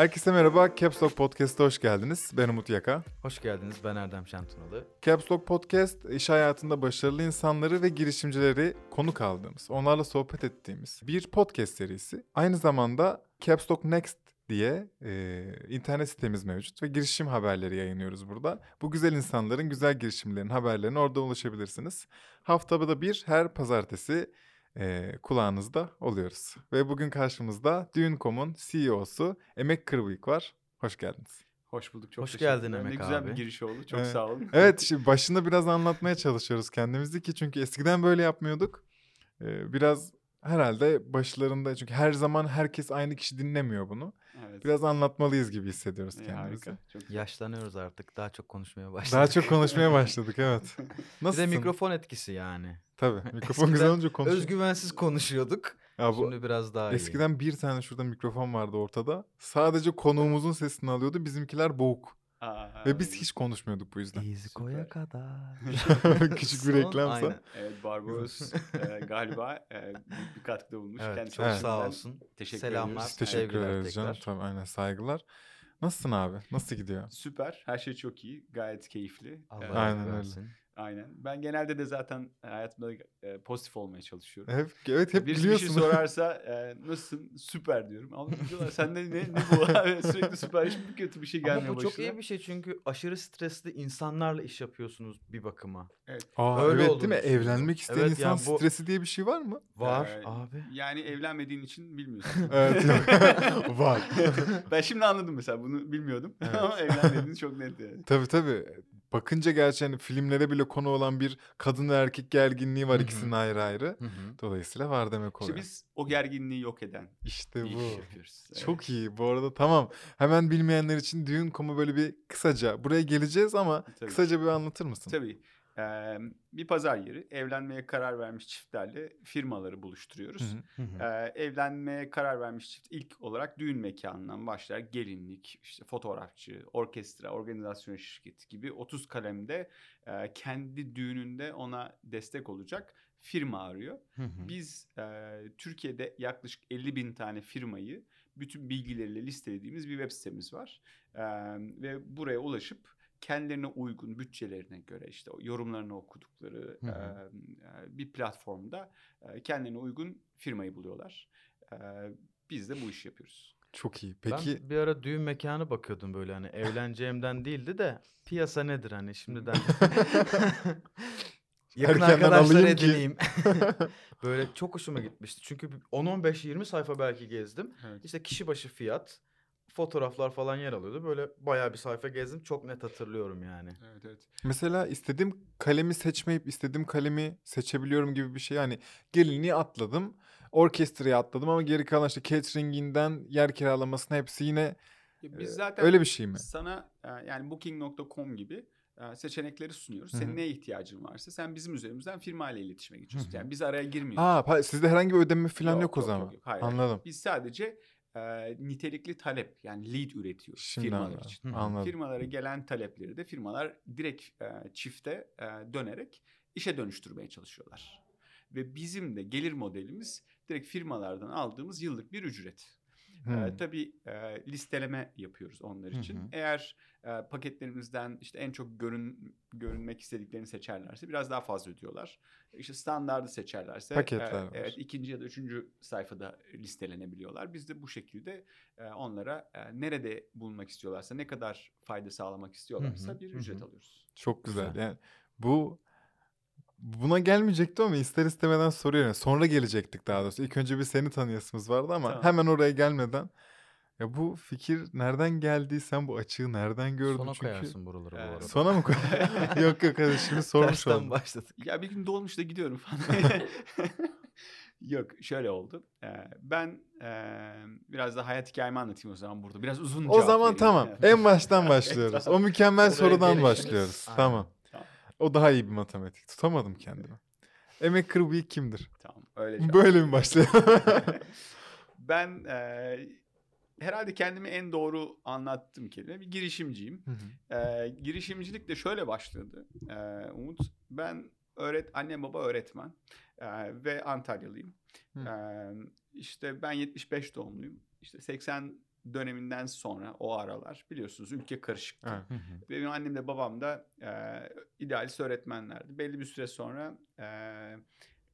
Herkese merhaba. Caps Lock Podcast'a hoş geldiniz. Ben Umut Yaka. Hoş geldiniz. Ben Erdem Şentunalı. Caps Lock Podcast, iş hayatında başarılı insanları ve girişimcileri konuk aldığımız, onlarla sohbet ettiğimiz bir podcast serisi. Aynı zamanda Caps Lock Next diye e, internet sitemiz mevcut ve girişim haberleri yayınlıyoruz burada. Bu güzel insanların güzel girişimlerin haberlerine orada ulaşabilirsiniz. Haftada bir her pazartesi e, kulağınızda oluyoruz. Ve bugün karşımızda Düğün.com'un CEO'su Emek Kırbıyık var. Hoş geldiniz. Hoş bulduk. Çok Hoş geldin Emek Ne güzel abi. bir giriş oldu. Çok Evet. sağ olun. Evet şimdi başında biraz anlatmaya çalışıyoruz kendimizi ki çünkü eskiden böyle yapmıyorduk. Ee, biraz herhalde başlarında çünkü her zaman herkes aynı kişi dinlemiyor bunu. evet. Biraz anlatmalıyız gibi hissediyoruz İyi, kendimizi. harika. Çok. Yaşlanıyoruz artık. Daha çok konuşmaya başladık. Daha çok konuşmaya başladık evet. Bir de Nasılsın? mikrofon etkisi yani. Tabii mikrofon Eskiden güzel olunca konuşuyor. Özgüvensiz konuşuyorduk. Ya bu Şimdi biraz daha iyi. eskiden bir tane şurada mikrofon vardı ortada. Sadece konuğumuzun sesini alıyordu. Bizimkiler boğuk. Aa, Ve biz hiç konuşmuyorduk bu yüzden. Süper. kadar. Küçük bir reklamsa. Aynen. Evet Barbaros e, galiba e, büyük bir katkıda bulunmuş. Evet, Kendisi çok Evet. sağ olsun. Teşekkür Selamlar. ediyoruz. Biz teşekkür ederiz canım. Tabii aynen saygılar. Nasılsın abi? Nasıl gidiyor? Süper. Her şey çok iyi. Gayet keyifli. Allah E, razı Aynen öyle. Aynen. Ben genelde de zaten hayatımda e, pozitif olmaya çalışıyorum. Hep, evet hep Birisi bir şey biliyorsun. sorarsa e, nasılsın? Süper diyorum. Ama diyorlar sende ne, ne bu abi? Sürekli süper. Hiçbir kötü bir şey gelmiyor Ama bu çok başına. iyi bir şey çünkü aşırı stresli insanlarla iş yapıyorsunuz bir bakıma. Aa, Öyle evet değil mi? düşünüyorum. Evlenmek isteyen Evet, insan yani bu- stresi diye bir şey var mı? Var Ee, abi. Yani evlenmediğin için bilmiyorsun. Evet. var. ben şimdi anladım mesela bunu bilmiyordum. Evet. Ama evlenmediğiniz çok net yani. tabii tabii. Bakınca gerçi hani filmlere bile konu olan bir kadın ve erkek gerginliği var Hı hı. ikisinin ayrı ayrı. Hı hı. Dolayısıyla var demek İşte oluyor. biz o gerginliği yok eden İşte bir bu. iş yapıyoruz. Evet. Çok iyi. Bu arada tamam. Hemen bilmeyenler için düğün komu böyle bir kısaca. Buraya geleceğiz ama Tabii. kısaca bir anlatır mısın? Tabii. Ee, bir pazar yeri evlenmeye karar vermiş çiftlerle firmaları buluşturuyoruz. Hı hı. Hı hı. Ee, evlenmeye karar vermiş çift ilk olarak düğün mekanından başlar. Gelinlik, işte fotoğrafçı, orkestra, organizasyon şirketi gibi 30 kalemde e, kendi düğününde ona destek olacak firma arıyor. Hı hı. Biz e, Türkiye'de yaklaşık 50 bin tane firmayı bütün bilgileriyle listelediğimiz bir web sitemiz var. E, ve buraya ulaşıp kendilerine uygun bütçelerine göre işte yorumlarını okudukları Hı hı. e, bir platformda e, kendilerine uygun firmayı buluyorlar. E, biz de bu işi yapıyoruz. Çok iyi. Peki Ben bir ara düğün mekanı bakıyordum böyle hani evleneceğimden değildi de piyasa nedir hani şimdiden yakın Erkenden arkadaşlar edineyim. böyle çok hoşuma gitmişti. Çünkü bir 10-15-20 sayfa belki gezdim. Evet. İşte kişi başı fiyat, fotoğraflar falan yer alıyordu. Böyle bayağı bir sayfa gezdim. Çok net hatırlıyorum yani. Evet evet. Mesela istediğim kalemi seçmeyip istediğim kalemi seçebiliyorum gibi bir şey. Yani gelinliği atladım. Orkestraya atladım ama geri kalan işte catering'inden yer kiralamasına hepsi yine Ya Biz e, zaten öyle bir şey mi? Sana e, yani booking.com gibi e, seçenekleri sunuyoruz. Senin neye ihtiyacın varsa sen bizim üzerimizden firmayla iletişime geçiyorsun. Hı hı. Yani biz araya girmiyoruz. Aa, sizde herhangi bir ödeme falan yok, Yok, o zaman. yok, yok. Hayır. Anladım. Biz sadece e, nitelikli talep yani lead üretiyoruz Şimdi firmalar anladım. için. Anladım. Firmalara gelen talepleri de firmalar direkt e, çifte e, dönerek işe dönüştürmeye çalışıyorlar. Ve bizim de gelir modelimiz direkt firmalardan aldığımız yıllık bir ücret. Hmm. Tabii e, listeleme yapıyoruz onlar için. hı. Eğer e, paketlerimizden işte en çok görün görünmek istediklerini seçerlerse biraz daha fazla ödüyorlar. İşte standardı seçerlerse Paketler e, evet ikinci ya da üçüncü sayfada listelenebiliyorlar. Biz de bu şekilde e, onlara e, nerede bulunmak istiyorlarsa, ne kadar fayda sağlamak istiyorlarsa Hı hı, bir ücret hı. alıyoruz. Çok güzel. Güzel. Yani bu buna gelmeyecektim ama ister istemeden soruyorum. Sonra gelecektik daha doğrusu. İlk önce bir seni tanıyasımız vardı ama Tamam. hemen oraya gelmeden ya bu fikir nereden geldi? Sen bu açığı nereden gördün? Sona Çünkü koyarsın buraları bu arada. Sona mı koy? yok yok hadi şimdi sormuş Tersten oldum. başladık. Ya bir gün dolmuşta gidiyorum falan. Yok şöyle oldu. Ee, ben e, biraz da hayat hikayemi anlatayım o zaman burada. Biraz uzun O cevap zaman vereyim. tamam. En baştan başlıyoruz. O mükemmel Oraya sorudan başlıyoruz. Aynen. Tamam. O daha iyi bir matematik. Tutamadım kendimi. Emek Kırbıyık kimdir? Tamam öyle Böyle mi başlayalım? Ben e, herhalde kendimi en doğru anlattığım kelime bir girişimciyim. Hı hı. E, girişimcilik de şöyle başladı. E, Umut ben öğret annem baba öğretmen Ee, ve Antalyalıyım. Hı. Ee, işte ben 75 doğumluyum. İşte 80 döneminden sonra o aralar biliyorsunuz ülke karışıktı. Evet. Benim annem de babam da e, idealist öğretmenlerdi. Belli bir süre sonra e,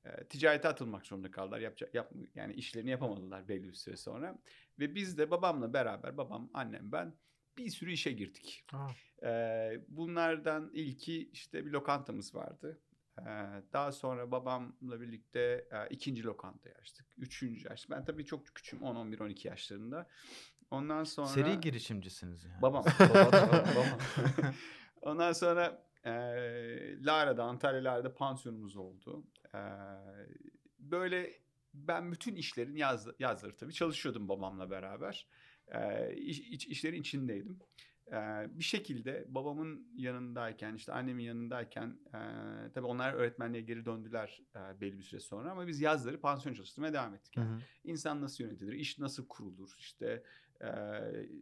e, ticarete atılmak zorunda kaldılar. Yapacak, yap, yani işlerini yapamadılar belli bir süre sonra. Ve biz de babamla beraber, babam, annem, ben bir sürü işe girdik. E, bunlardan ilki işte bir lokantamız vardı. E, daha sonra babamla birlikte e, ikinci lokanta açtık. Üçüncü açtık. Ben tabii çok küçüğüm 10, 11, 12 yaşlarında. Ondan sonra... Seri girişimcisiniz yani. Babam. Baba- babam. Ondan sonra e, Lara'da, Antalya Lara'da pansiyonumuz oldu. E, böyle ben bütün işlerin yaz, yazları tabii çalışıyordum babamla beraber. E, iş, iç- işlerin içindeydim. E, bir şekilde babamın yanındayken, işte annemin yanındayken e, tabii onlar öğretmenliğe geri döndüler e, belli bir süre sonra ama biz yazları pansiyon çalıştırmaya devam ettik. Hı Yani hı. İnsan nasıl yönetilir, iş nasıl kurulur, işte e,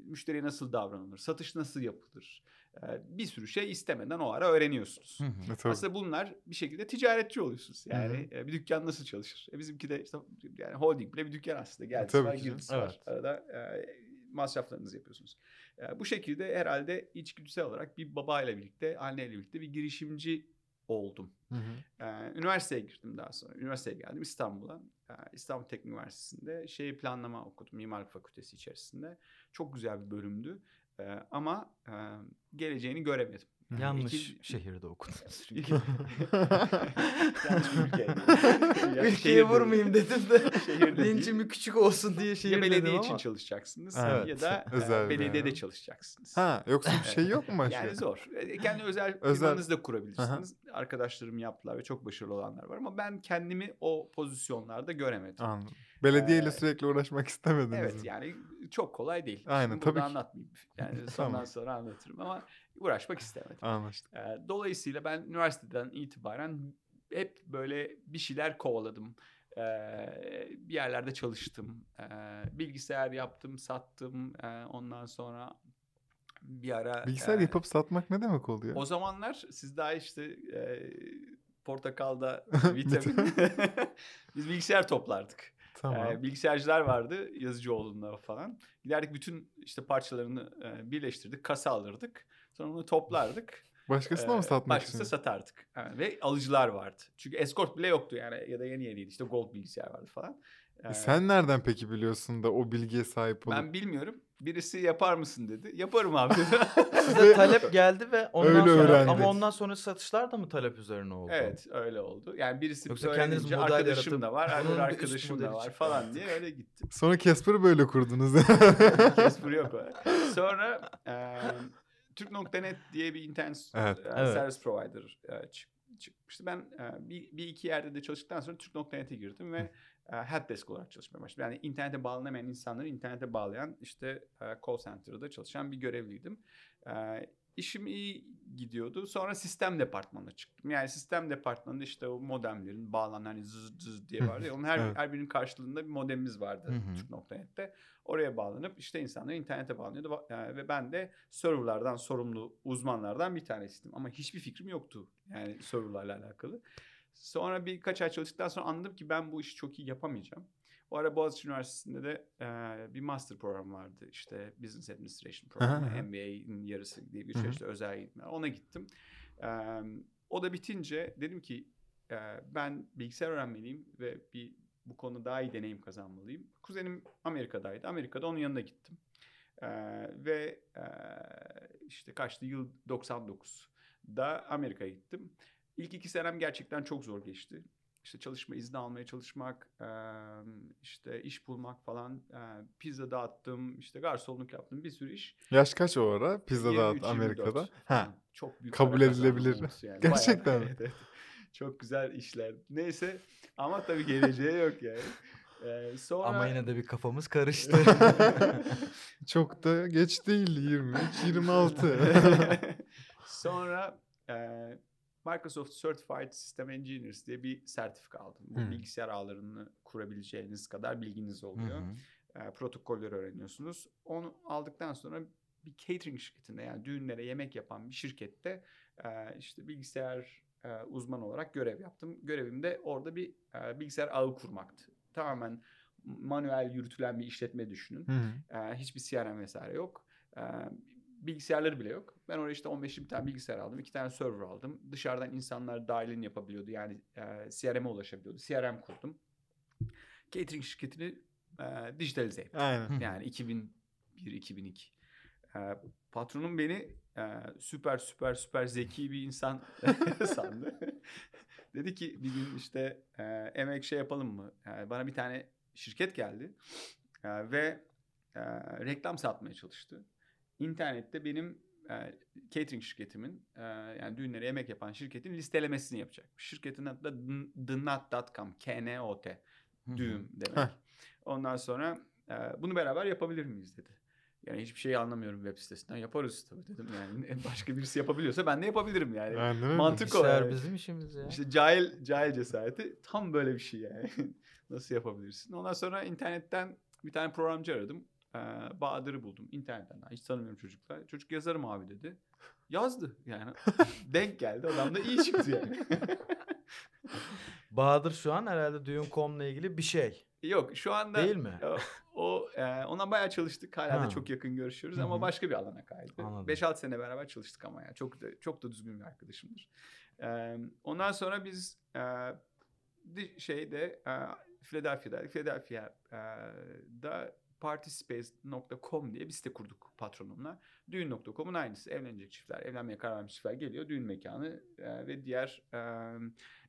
müşteriye nasıl davranılır, satış nasıl yapılır. E, bir sürü şey istemeden o ara öğreniyorsunuz. Hı hı. E. Aslında bunlar bir şekilde ticaretçi oluyorsunuz. Yani e, bir dükkan nasıl çalışır? E, bizimki de işte yani holding bile bir dükkan aslında. Geldisi tabii var, girdisi var. Evet. Arada e, masraflarınızı yapıyorsunuz. E, bu şekilde herhalde içgüdüsel olarak bir babayla birlikte, anneyle birlikte bir girişimci oldum. Hı hı. Ee, üniversiteye girdim daha sonra. Üniversiteye geldim İstanbul'a. Ee, İstanbul Teknik Üniversitesi'nde şehir planlama okudum. Mimarlık Fakültesi içerisinde. Çok güzel bir bölümdü. Ee, ama e, geleceğini göremedim. Yanlış İki- şehirde okudunuz. Yanlış ülke. Yani Ülkeye şehir vurmayayım dedim. de. Lincimi küçük olsun diye şehir ya belediye için ama. çalışacaksınız Evet. ya da e, Özel belediyede yer. çalışacaksınız. Ha yoksa bir şey yok mu? Yani zor. E, Kendi özel, Özel- firmanızı da kurabilirsiniz. Arkadaşlarım yaptılar ve çok başarılı olanlar var ama ben kendimi o pozisyonlarda göremedim. Anladım. Belediyeyle Ee, sürekli uğraşmak istemediniz. Evet mi? yani çok kolay değil. Aynen, Şimdi tabii burada ki. anlatmayayım. Yani sondan sonra anlatırım ama uğraşmak istemedim. Anlaştık. Dolayısıyla ben üniversiteden itibaren hep böyle bir şeyler kovaladım. Bir yerlerde çalıştım. Bilgisayar yaptım, sattım. Ondan sonra bir ara... Bilgisayar e, yapıp satmak ne demek oluyor? O zamanlar siz daha işte e, portakalda vitamin. Biz bilgisayar toplardık. Tamam. Ee, bilgisayarcılar vardı Yazıcıoğlu'nda falan. Giderdik bütün işte parçalarını e, birleştirdik, kasa alırdık. Sonra onu toplardık. Başkasına Ee, mı satmak Başkasına için? satardık. Yani ve alıcılar vardı. Çünkü escort bile yoktu yani ya da yeni yeniydi işte gold bilgisayar vardı falan. Ee, E Sen nereden peki biliyorsun da o bilgiye sahip olup? ben bilmiyorum. Birisi yapar mısın dedi. Yaparım abi dedi. Size talep geldi ve ondan Öyle sonra öğrendin. ama ondan sonra satışlar da mı talep üzerine oldu? evet öyle oldu. Yani birisi Yoksa kendiniz model arkadaşım yaratıp da var, bunun öbür arkadaşım da var falan diye öyle gitti. Sonra Casper'ı böyle kurdunuz. Casper yok. Sonra e, Türk.net diye bir internet Evet. e, Evet. service provider e, çık- çıkmıştı. Ben e, bir, bir iki yerde de çalıştıktan sonra Türk.net'e girdim ve helpdesk olarak çalışmaya başladım. Yani internete bağlanamayan insanları internete bağlayan işte call center'da çalışan bir görevliydim. İşim iyi gidiyordu. Sonra sistem departmanına çıktım. Yani sistem departmanında işte o modemlerin bağlanan hani zız zız diye vardı. Onun her, Evet. her birinin karşılığında bir modemimiz vardı. Türk.net'te. Oraya bağlanıp işte insanlar internete bağlanıyordu. E, ve ben de serverlardan sorumlu uzmanlardan bir tanesiydim. Ama hiçbir fikrim yoktu yani serverlarla alakalı. Sonra birkaç ay çalıştıktan sonra anladım ki ben bu işi çok iyi yapamayacağım. O ara Boğaziçi Üniversitesi'nde de e, bir master program vardı. İşte Business Administration programı. MBA'nin yarısı diye bir şey işte özel eğitimler. Ona gittim. E, o da bitince dedim ki e, ben bilgisayar öğrenmeliyim ve bir bu konuda daha iyi deneyim kazanmalıyım. Kuzenim Amerika'daydı. Amerika'da onun yanına gittim. E, ve e, işte kaçtı yıl 99'da Amerika'ya gittim. İlk iki senem gerçekten çok zor geçti. İşte çalışma izni almaya çalışmak, e, işte iş bulmak falan, e, pizza dağıttım, işte garsonluk yaptım bir sürü iş. Yaş kaç o ara? Pizza 23, dağıt 24 Amerika'da. falan. Ha. Çok büyük Kabul edilebilir. Yani. Gerçekten mi? evet, evet. Çok güzel işler. Neyse ama tabii geleceği yok yani. Ee, sonra... Ama yine de bir kafamız karıştı. Çok da geç değil 23 26. Sonra e, Microsoft Certified System Engineers diye bir sertifika aldım. Bu Hmm. bilgisayar ağlarını kurabileceğiniz kadar bilginiz oluyor. hı. E, protokolleri öğreniyorsunuz. Onu aldıktan sonra bir catering şirketinde yani düğünlere yemek yapan bir şirkette e, işte bilgisayar e, uzman olarak görev yaptım. Görevim de orada bir e, bilgisayar ağı kurmaktı. Tamamen manuel yürütülen bir işletme düşünün. E, hiçbir CRM vesaire yok. E, bilgisayarları bile yok. Ben oraya işte 15-20 tane bilgisayar aldım. iki tane server aldım. Dışarıdan insanlar dahilin yapabiliyordu. Yani e, CRM'e ulaşabiliyordu. CRM kurdum. Catering şirketini e, dijitalize ettim. Aynen. Yani 2001-2002. Ee, patronum beni e, süper süper süper zeki bir insan sandı. Dedi ki bir gün işte e, emek şey yapalım mı? E, bana bir tane şirket geldi E, ve e, reklam satmaya çalıştı. İnternette benim e, catering şirketimin e, yani düğünlere yemek yapan şirketin listelemesini yapacak. Şirketin adı da thenut.com, K-N-O-T, düğüm demek. Ondan sonra e, bunu beraber yapabilir miyiz dedi. Yani hiçbir şey anlamıyorum web sitesinden. Yaparız tabii dedim yani. Başka birisi yapabiliyorsa ben de yapabilirim yani. Öyle. Mantık o. Yani. bizim işimiz ya. İşte cahil cahil cesareti tam böyle bir şey yani. Nasıl yapabilirsin? Ondan sonra internetten bir tane programcı aradım. Ee, Bahadır'ı buldum internetten. Hiç tanımıyorum çocuklar. Çocuk yazarım abi dedi. Yazdı yani. Denk geldi. Adam da iyi çıktı yani. Bahadır şu an herhalde düğün.com'la ilgili bir şey. Yok şu anda Değil mi? o, o e, ondan bayağı çalıştık. Hala Ha. da çok yakın görüşüyoruz Hı ama başka bir alana kaydı. Anladım. 5-6 sene beraber çalıştık ama ya. Çok da, çok da düzgün bir arkadaşımdır. E, ondan sonra biz e, şeyde e, Philadelphia'da Philadelphia'da partyspace.com diye bir site kurduk patronumla. Düğün.com'un aynısı. Evlenecek çiftler, evlenmeye karar vermiş çiftler geliyor. Düğün mekanı e, ve diğer e,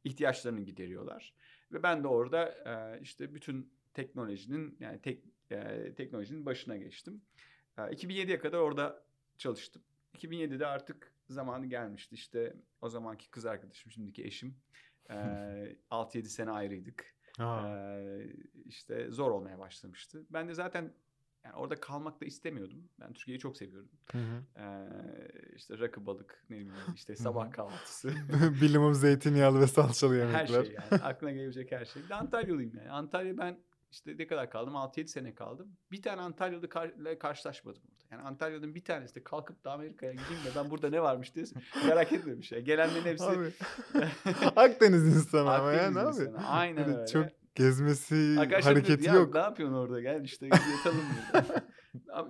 ihtiyaçlarını gideriyorlar. Ve ben de orada e, işte bütün teknolojinin yani tek, e, teknolojinin başına geçtim. E, 2007'ye kadar orada çalıştım. 2007'de artık zamanı gelmişti. İşte o zamanki kız arkadaşım, şimdiki eşim. E, 6-7 sene ayrıydık. Ee, işte zor olmaya başlamıştı. Ben de zaten yani orada kalmak da istemiyordum. Ben Türkiye'yi çok seviyorum. Hı hı. Ee, işte rakı balık ne bileyim işte sabah kahvaltısı. Bilimum zeytinyağlı ve salçalı yemekler. her şey yani aklına gelebilecek her şey. Bir de Antalyalıyım yani. Antalya ben işte ne kadar kaldım? 6-7 sene kaldım. Bir tane Antalyalı kar- karşılaşmadım orada. Yani Antalya'nın bir tanesi de kalkıp da Amerika'ya gideyim de ben burada ne varmış diye merak etmemiş. Yani gelenlerin hepsi Abi. Akdeniz insanı ama ya ne abi? Aynen öyle. Çok gezmesi, Arkadaşlar dedi, hareketi "Ya yok. Ne yapıyorsun orada? Gel işte yatalım burada.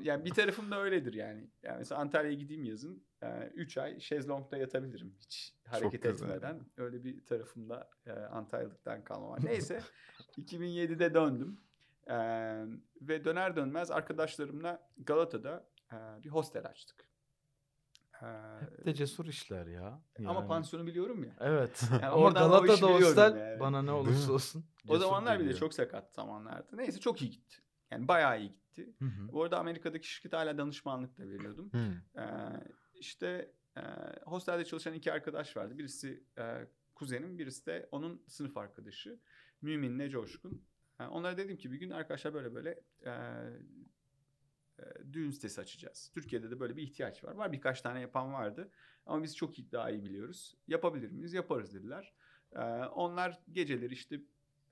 Yani bir tarafım da öyledir yani. Yani mesela Antalya'ya gideyim yazın. 3 ay şezlongda yatabilirim. Hiç hareket güzel. etmeden. Öyle bir tarafımda e, Antalyalıktan kalma var. Neyse 2007'de döndüm. E, ve döner dönmez arkadaşlarımla Galata'da e, bir hostel açtık. E, Hep de cesur işler ya. ama Yani. pansiyonu biliyorum ya. Evet. Yani Ama o Galata'da biliyorum hostel yani. bana ne olursa olsun. O zamanlar bile çok sakat zamanlardı. Neyse çok iyi gitti. Yani bayağı iyi gitti. Hı hı. Bu arada Amerika'daki şirkete hala danışmanlık da veriyordum. Hı. Ee, işte e, hostelde çalışan iki arkadaş vardı. Birisi e, kuzenim, birisi de onun sınıf arkadaşı. Mümin'le Coşkun. E, onlara dedim ki bir gün arkadaşlar böyle böyle e, e, düğün sitesi açacağız. Türkiye'de de böyle bir ihtiyaç var. Var birkaç tane yapan vardı. Ama biz çok iyi, daha iyi biliyoruz. Yapabilir miyiz? Yaparız dediler. E, onlar geceleri işte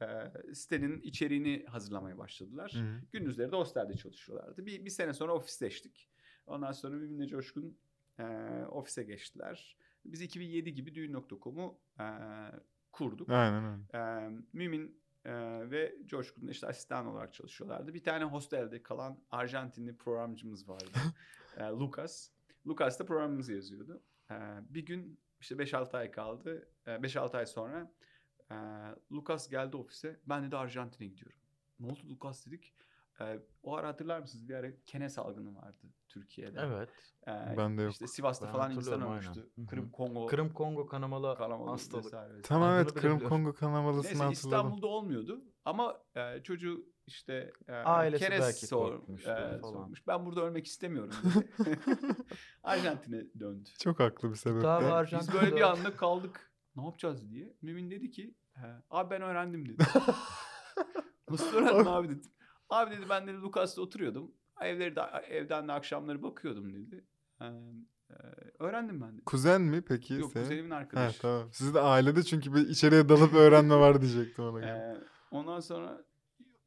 e, sitenin içeriğini hazırlamaya başladılar. Hı hı. Gündüzleri de hostelde çalışıyorlardı. Bir, bir sene sonra ofisleştik. Ondan sonra Mümin'le Coşkun e, ofise geçtiler. Biz 2007 gibi düğün.com'u e, kurduk. Aynen öyle. E, Mümin e, ve Coşkun işte asistan olarak çalışıyorlardı. Bir tane hostelde kalan Arjantinli programcımız vardı. e, Lucas. Lucas da programımızı yazıyordu. E, bir gün işte 5-6 ay kaldı. E, 5-6 ay sonra e, Lucas geldi ofise. Ben de Arjantin'e gidiyorum. Ne oldu Lucas dedik. E, o ara hatırlar mısınız? Bir ara kene salgını vardı Türkiye'de. Evet. E, Bende yok. İşte Sivas'ta Ben falan insan hı. Kırım Kongo Kırım Kongo kanamalı kanamalı hastalık. vesaire. Tamam Adını evet Kırım. Kongo kanamalısını Neyse hatırladım. İstanbul'da olmuyordu ama e, çocuğu işte e, Ailesi belki sor- e, falan. sormuş. Ben burada ölmek istemiyorum dedi. Arjantin'e döndü. Çok haklı bir sebep. Daha de. var. Biz böyle bir anda kaldık. Ne yapacağız diye. Mümin dedi ki "He, abi ben öğrendim dedi. Nasıl öğrendin abi dedim. Abi dedi ben dedi Lucas'ta oturuyordum. Evleri de, evden de akşamları bakıyordum dedi. Ee, e, öğrendim ben dedi. Kuzen mi peki Yok senin? kuzenimin Ha, arkadaşı. tamam. Siz de ailede çünkü bir içeriye dalıp öğrenme var diyecektim ona. Ee, ondan sonra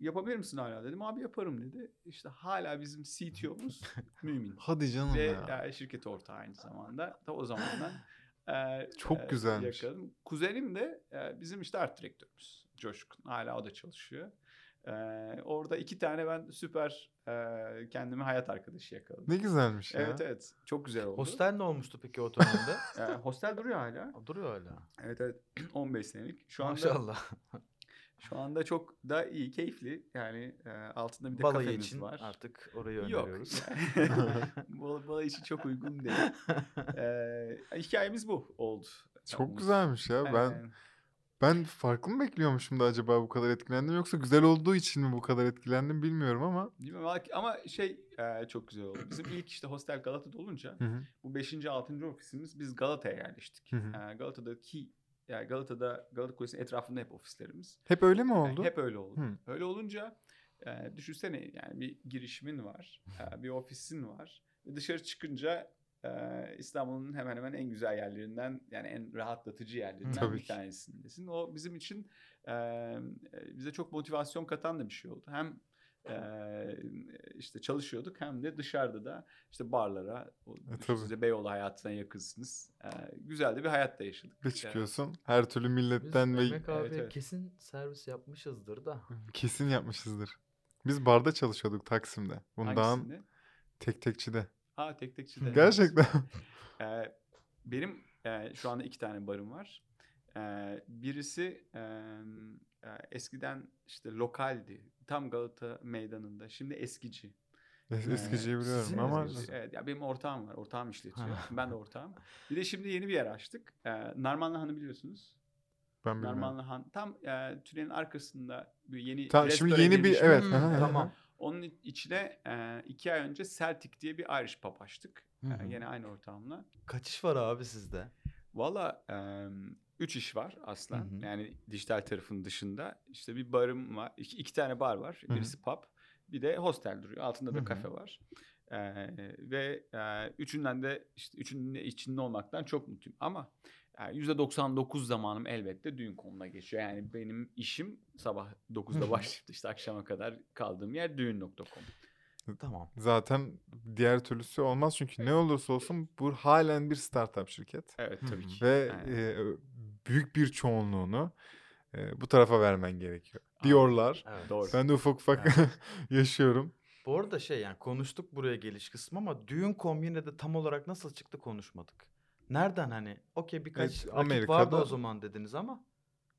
yapabilir misin hala dedim. Abi yaparım dedi. İşte hala bizim CTO'muz Mümin. Hadi canım Ve ya. şirket ortağı aynı zamanda. Da o zamandan e, Çok e, güzelmiş. yakaladım. Kuzenim de e, bizim işte art direktörümüz. Coşkun. Hala o da çalışıyor. E, orada iki tane ben süper e, kendime hayat arkadaşı yakaladım. Ne güzelmiş ya. Evet evet. Çok güzel oldu. Hostel ne olmuştu peki o dönemde? E, hostel duruyor hala. Duruyor hala. Evet evet. 15 senelik. Şu anda Maşallah. şu anda çok da iyi, keyifli. Yani e, altında bir de Balayı kafemiz için var. artık orayı Yok. öneriyoruz. Bal- Balayı için çok uygun değil. E, hikayemiz bu oldu. Çok Yalnız. güzelmiş ya. Ben E, ben farklı mı bekliyormuşum da acaba bu kadar etkilendim yoksa güzel olduğu için mi bu kadar etkilendim bilmiyorum ama. Bilmiyorum ama- ama şey e, çok güzel oldu. Bizim ilk işte hostel Galata'da olunca bu 5. 6. ofisimiz biz Galata'ya yerleştik. E, Galata'daki yani Galata'da Galata Kulesi'nin etrafında hep ofislerimiz. Hep öyle mi Yani oldu? hep öyle oldu. Hı. Öyle olunca e, düşünsene yani bir girişimin var, e, bir ofisin var. Ve dışarı çıkınca e, İstanbul'un hemen hemen en güzel yerlerinden yani en rahatlatıcı yerlerinden Tabii bir tanesindesin. O bizim için e, e, bize çok motivasyon katan da bir şey oldu. Hem e, işte çalışıyorduk hem de dışarıda da işte barlara, o, tabii. düşünsene Beyoğlu hayatına yakınsınız. E, güzel de bir hayat da yaşadık. Bir Yani- çıkıyorsun her türlü Biz milletten ve Mehmet abi Evet, evet. kesin servis yapmışızdır da. kesin yapmışızdır. Biz barda çalışıyorduk Taksim'de. Bundan Hangisinde? tek tekçide. Ha tek tekçide. Gerçekten. Ee, benim e, şu anda iki tane barım var. Ee, birisi e, e, eskiden işte lokaldi. Tam Galata meydanında. Şimdi eskici. Es- Ee, Eskiciyi biliyorum sizin ama Eskici. Evet ya benim ortağım var. Ortağım işletiyor. Ben de ortağım. Bir de şimdi yeni bir yer açtık. Ee, Narmanlı Han'ı biliyorsunuz. ben bilmiyorum. Narmanlı Han. Tam e, tünelin arkasında bir yeni Tamam, şimdi yeni bir- evet, Hmm, tamam. Onun içine e, iki ay önce Celtic diye bir Irish pub açtık. Hı. E, yine aynı ortamla. Kaç iş var abi sizde? Valla em, üç iş var aslen. Hı hı. Yani dijital tarafın dışında. İşte bir barım var. iki, iki tane bar var. Hı hı. Birisi pub. Bir de hostel duruyor. Altında da Hı hı. kafe var. Ee, ve e, üçünden de işte üçünün de içinde olmaktan çok mutluyum. Ama yani %99 zamanım elbette düğün konuna geçiyor. Yani benim işim sabah Hı 9'da hı. başlayıp işte akşama kadar kaldığım yer düğün.com. Tamam. Zaten diğer türlüsü olmaz çünkü ne olursa olsun bu halen bir startup şirket. Evet tabii ki. Ve Yani. e, büyük bir çoğunluğunu e, bu tarafa vermen gerekiyor. Diyorlar. Evet. Doğru. Ben de ufak ufak yaşıyorum. Bu arada şey yani konuştuk buraya geliş kısmı ama düğün.com yine de tam olarak nasıl çıktı konuşmadık. Nereden hani okey birkaç Evet, rakip Amerika'da- vardı o zaman dediniz ama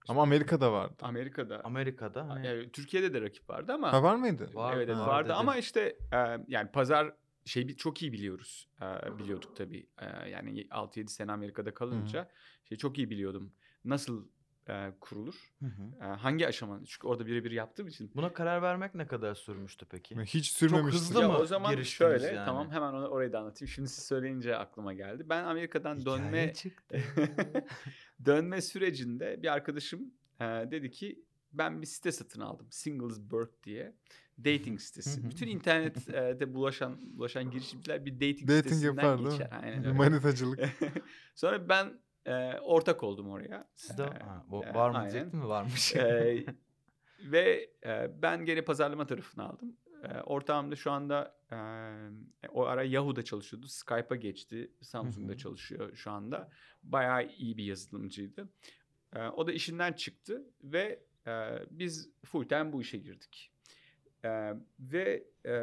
Ama Amerika'da vardı. Amerika'da. Amerika'da hani Yani Türkiye'de de rakip vardı ama. Ha var mıydı? Var- evet, evet Ha. vardı dedi. ama işte e, yani pazar şey çok iyi biliyoruz. E, biliyorduk tabii. E, yani 6-7 sene Amerika'da kalınca şey çok iyi biliyordum. Nasıl e, kurulur? Hı hı. E, hangi aşama? Çünkü orada birebir yaptığım için. Buna karar vermek ne kadar sürmüştü peki? Hiç sürmemişti. hızlı Ya mı o zaman şöyle yani? tamam hemen onu orayı da anlatayım. Şimdi siz söyleyince aklıma geldi. Ben Amerika'dan dönme Hikaye çıktı. dönme sürecinde bir arkadaşım e, dedi ki ben bir site satın aldım. Singlesburg diye. Dating sitesi. Bütün internette bulaşan bulaşan girişimciler bir dating, Dating sitesinden yapar geçer. Aynen öyle. Manitacılık. Sonra ben e, ortak oldum oraya. Sizde E, ha, bu, var mı aynen. diyecektim mi varmış. E, ve e, ben gene pazarlama tarafını aldım. E, ortağım da şu anda e, o ara Yahoo'da çalışıyordu. Skype'a geçti. Samsung'da çalışıyor şu anda. Bayağı iyi bir yazılımcıydı. E, o da işinden çıktı ve e, biz full time bu işe girdik. E, ve e,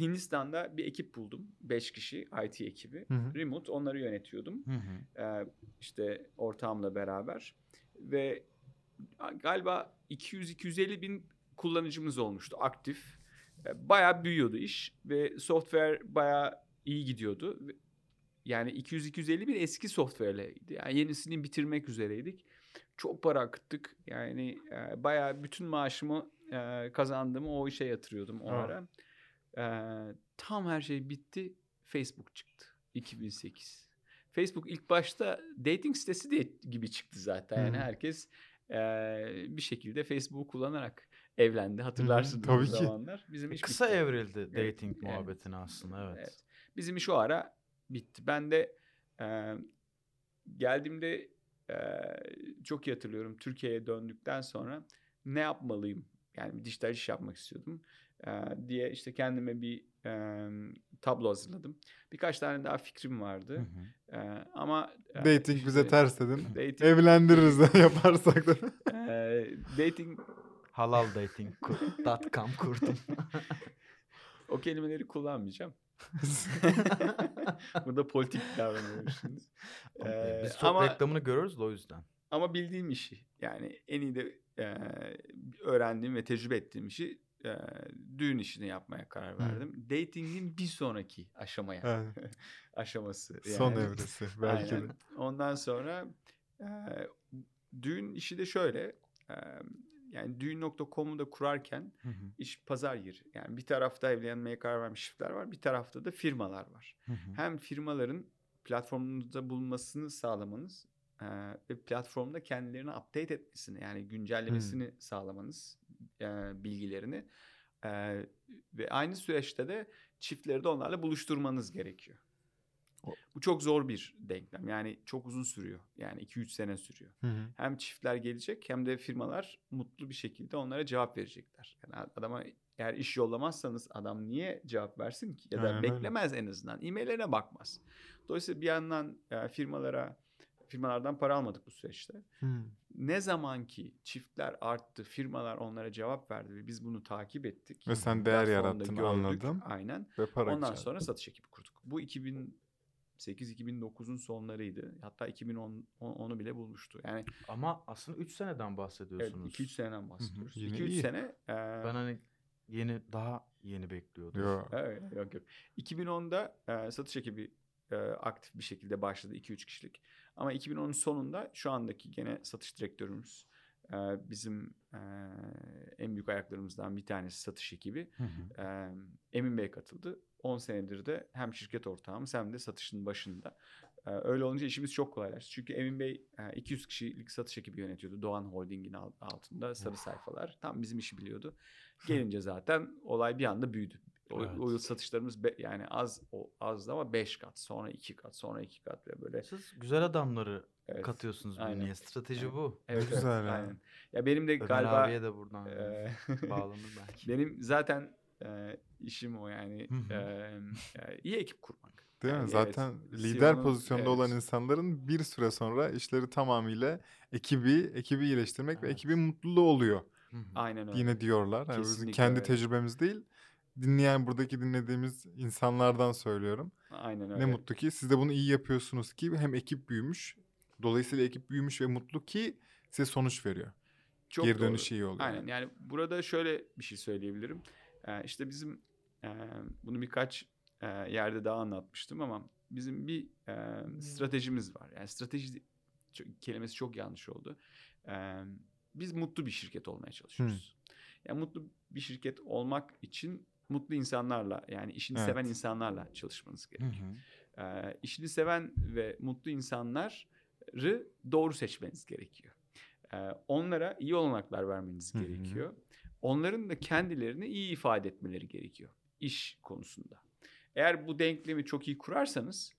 Hindistan'da bir ekip buldum. Beş kişi IT ekibi. Hı hı. Remote onları yönetiyordum. Hı hı. Ee, işte ortağımla beraber ve galiba 200-250 bin kullanıcımız olmuştu aktif. Ee, Bayağı büyüyordu iş ve software bayağı iyi gidiyordu. Yani 200-250 bin eski software'leydi. Yani yenisini bitirmek üzereydik. Çok para akıttık. Yani e, bayağı bütün maaşımı e, kazandığımı o işe yatırıyordum o ara. Ee, tam her şey bitti. Facebook çıktı. 2008. Facebook ilk başta dating sitesi de gibi çıktı zaten. Yani Hı hı. herkes eee, bir şekilde Facebook'u kullanarak evlendi. Hatırlarsınız tabii o ki. zamanlar. Bizim iş Kısa bitti. evrildi Evet, dating evet. muhabbetine aslında evet. Evet. Bizim iş o ara bitti. Ben de eee, geldiğimde eee, çok iyi hatırlıyorum. Türkiye'ye döndükten sonra ne yapmalıyım? Yani bir dijital iş yapmak istiyordum. E, diye işte kendime bir e, tablo hazırladım. Birkaç tane daha fikrim vardı. E, ama e, Dating bize işte ters dedin. Dating, Evlendiririz de yaparsak da. e, dating Halaldating.com kurdum. o kelimeleri kullanmayacağım. Burada politik davranıyorum şimdi. Ee, Biz çok ama reklamını görüyoruz da o yüzden. ama bildiğim işi yani en iyi de e, öğrendiğim ve tecrübe ettiğim işi e, düğün işini yapmaya karar Hı. verdim. Dating'in bir sonraki aşamaya aşaması. Son yani. evresi belki Aynen. de. Ondan sonra e, düğün işi de şöyle. e, yani düğün.com'u da kurarken iş pazar yeri. Yani bir tarafta evlenmeye karar vermiş çiftler var, bir tarafta da firmalar var. Hem firmaların platformunuzda bulunmasını sağlamanız ve platformda kendilerini update etmesini yani güncellemesini sağlamanız e, bilgilerini E, ve aynı süreçte de çiftleri de onlarla buluşturmanız gerekiyor. O- Bu çok zor bir denklem. Yani çok uzun sürüyor. Yani 2-3 sene sürüyor. Hı hı. Hem çiftler gelecek hem de firmalar mutlu bir şekilde onlara cevap verecekler. Yani adama eğer iş yollamazsanız adam niye cevap versin ki? Ya da Aynen öyle. beklemez en azından. E-maillerine bakmaz. Dolayısıyla bir yandan e, firmalara firmalardan para almadık bu süreçte. Hı. Ne zaman ki çiftler arttı, firmalar onlara cevap verdi ve biz bunu takip ettik. Ve sen değer yarattın, anladım. Aynen. Ve para Ondan güzel. sonra satış ekibi kurduk. Bu 2008-2009'un sonlarıydı. Hatta 2010 onu bile bulmuştu. Yani Ama aslında 3 seneden evet, bahsediyorsunuz. 2-3 seneden bahsediyoruz. Yine 2-3 iyi. sene. e, Ben hani yeni daha yeni bekliyordum. Yo. Evet, yok yok. 2010'da e, satış ekibi e, aktif bir şekilde başladı 2-3 kişilik. Ama 2010'un sonunda şu andaki gene satış direktörümüz e, bizim e, en büyük ayaklarımızdan bir tanesi satış ekibi. Hı hı. e, Emin Bey katıldı. 10 senedir de hem şirket ortağımız hem de satışın başında. E, öyle olunca işimiz çok kolaylaştı. Çünkü Emin Bey e, 200 kişilik satış ekibi yönetiyordu. Doğan Holding'in al- altında sarı sayfalar. Tam bizim işi biliyordu. Gelince zaten olay bir anda büyüdü. O, Evet. o yıl satışlarımız be- yani az o azdı ama 5 kat, sonra 2 kat, sonra 2 kat ve böyle. Siz güzel adamları Evet. katıyorsunuz Aynen. bünyeye. Strateji Evet. bu. Evet, güzel ya. aynen. Ya benim de Ömer galiba abiye de buradan e, bağlanır belki. benim zaten e, işim o yani e, e, iyi ekip kurmak. Değil mi? Yani Zaten evet, lider CEO'nun pozisyonda evet. olan insanların bir süre sonra işleri tamamıyla ekibi, ekibi iyileştirmek ve Evet. ekibin mutluluğu oluyor. Aynen öyle. Yine diyorlar. Yani bizim Kesinlikle kendi öyle. tecrübemiz değil. Dinleyen buradaki dinlediğimiz insanlardan söylüyorum. Aynen öyle. Ne mutlu ki siz de bunu iyi yapıyorsunuz ki hem ekip büyümüş. Dolayısıyla ekip büyümüş ve mutlu ki size sonuç veriyor. Çok Geri doğru. dönüşü iyi oluyor. Aynen yani burada şöyle bir şey söyleyebilirim. Ee, işte bizim e, bunu birkaç e, yerde daha anlatmıştım ama bizim bir e, stratejimiz var. Yani strateji çok- kelimesi çok yanlış oldu. Ee, biz mutlu bir şirket olmaya çalışıyoruz. Yani mutlu bir şirket olmak için mutlu insanlarla yani işini Evet. seven insanlarla çalışmanız Hı gerekiyor. hı. Ee, işini seven ve mutlu insanları doğru seçmeniz gerekiyor. Ee, onlara iyi olanaklar vermeniz Hı hı. gerekiyor. Onların da kendilerini iyi ifade etmeleri gerekiyor iş konusunda. Eğer bu denklemi çok iyi kurarsanız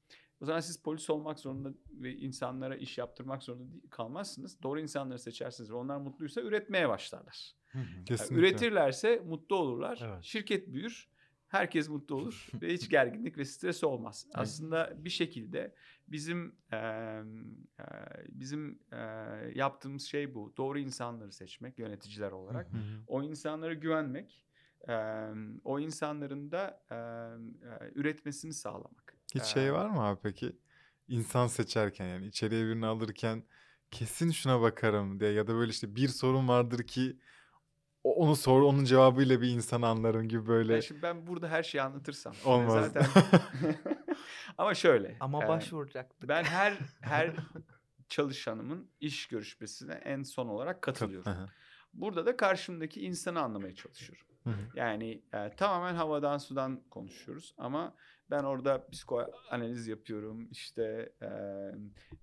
o zaman siz polis olmak zorunda ve insanlara iş yaptırmak zorunda kalmazsınız. Doğru insanları seçersiniz ve onlar mutluysa üretmeye başlarlar. Hı hı. Yani Kesinlikle. üretirlerse mutlu olurlar. Evet. Şirket büyür. Herkes mutlu olur ve hiç gerginlik ve stres olmaz. Aslında bir şekilde bizim e, e, bizim e, yaptığımız şey bu. Doğru insanları seçmek yöneticiler olarak. O insanlara güvenmek, e, o insanların da e, üretmesini sağlamak. Hiç Ee, şey var mı abi peki? İnsan seçerken yani içeriye birini alırken kesin şuna bakarım diye ya da böyle işte bir sorun vardır ki onu sor onun cevabıyla bir insanı anlarım gibi böyle Ya şimdi ben burada her şeyi anlatırsam e, olmaz. zaten ama şöyle. Ama e, başvuracaktık. Ben her her çalışanımın iş görüşmesine en son olarak katılıyorum. Burada da karşımdaki insanı anlamaya çalışıyorum. Hı hı. Yani e, tamamen havadan sudan konuşuyoruz ama ben orada psikoanaliz yapıyorum. İşte e,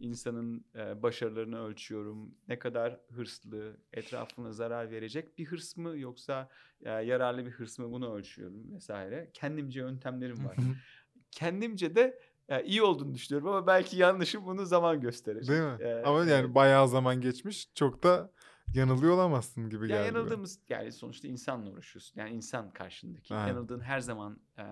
insanın e, başarılarını ölçüyorum. Ne kadar hırslı, etrafına zarar verecek bir hırs mı yoksa e, yararlı bir hırs mı bunu ölçüyorum vesaire. Kendimce yöntemlerim var. Kendimce de e, iyi olduğunu düşünüyorum ama belki yanlışım bunu zaman gösterecek. Değil mi? E, Ama yani evet. bayağı zaman geçmiş çok da yanılıyor olamazsın gibi Ya geldi. yanıldığımız yani sonuçta insanla uğraşıyorsun. Yani insan karşındaki. Aynen. Yanıldığın her zaman e,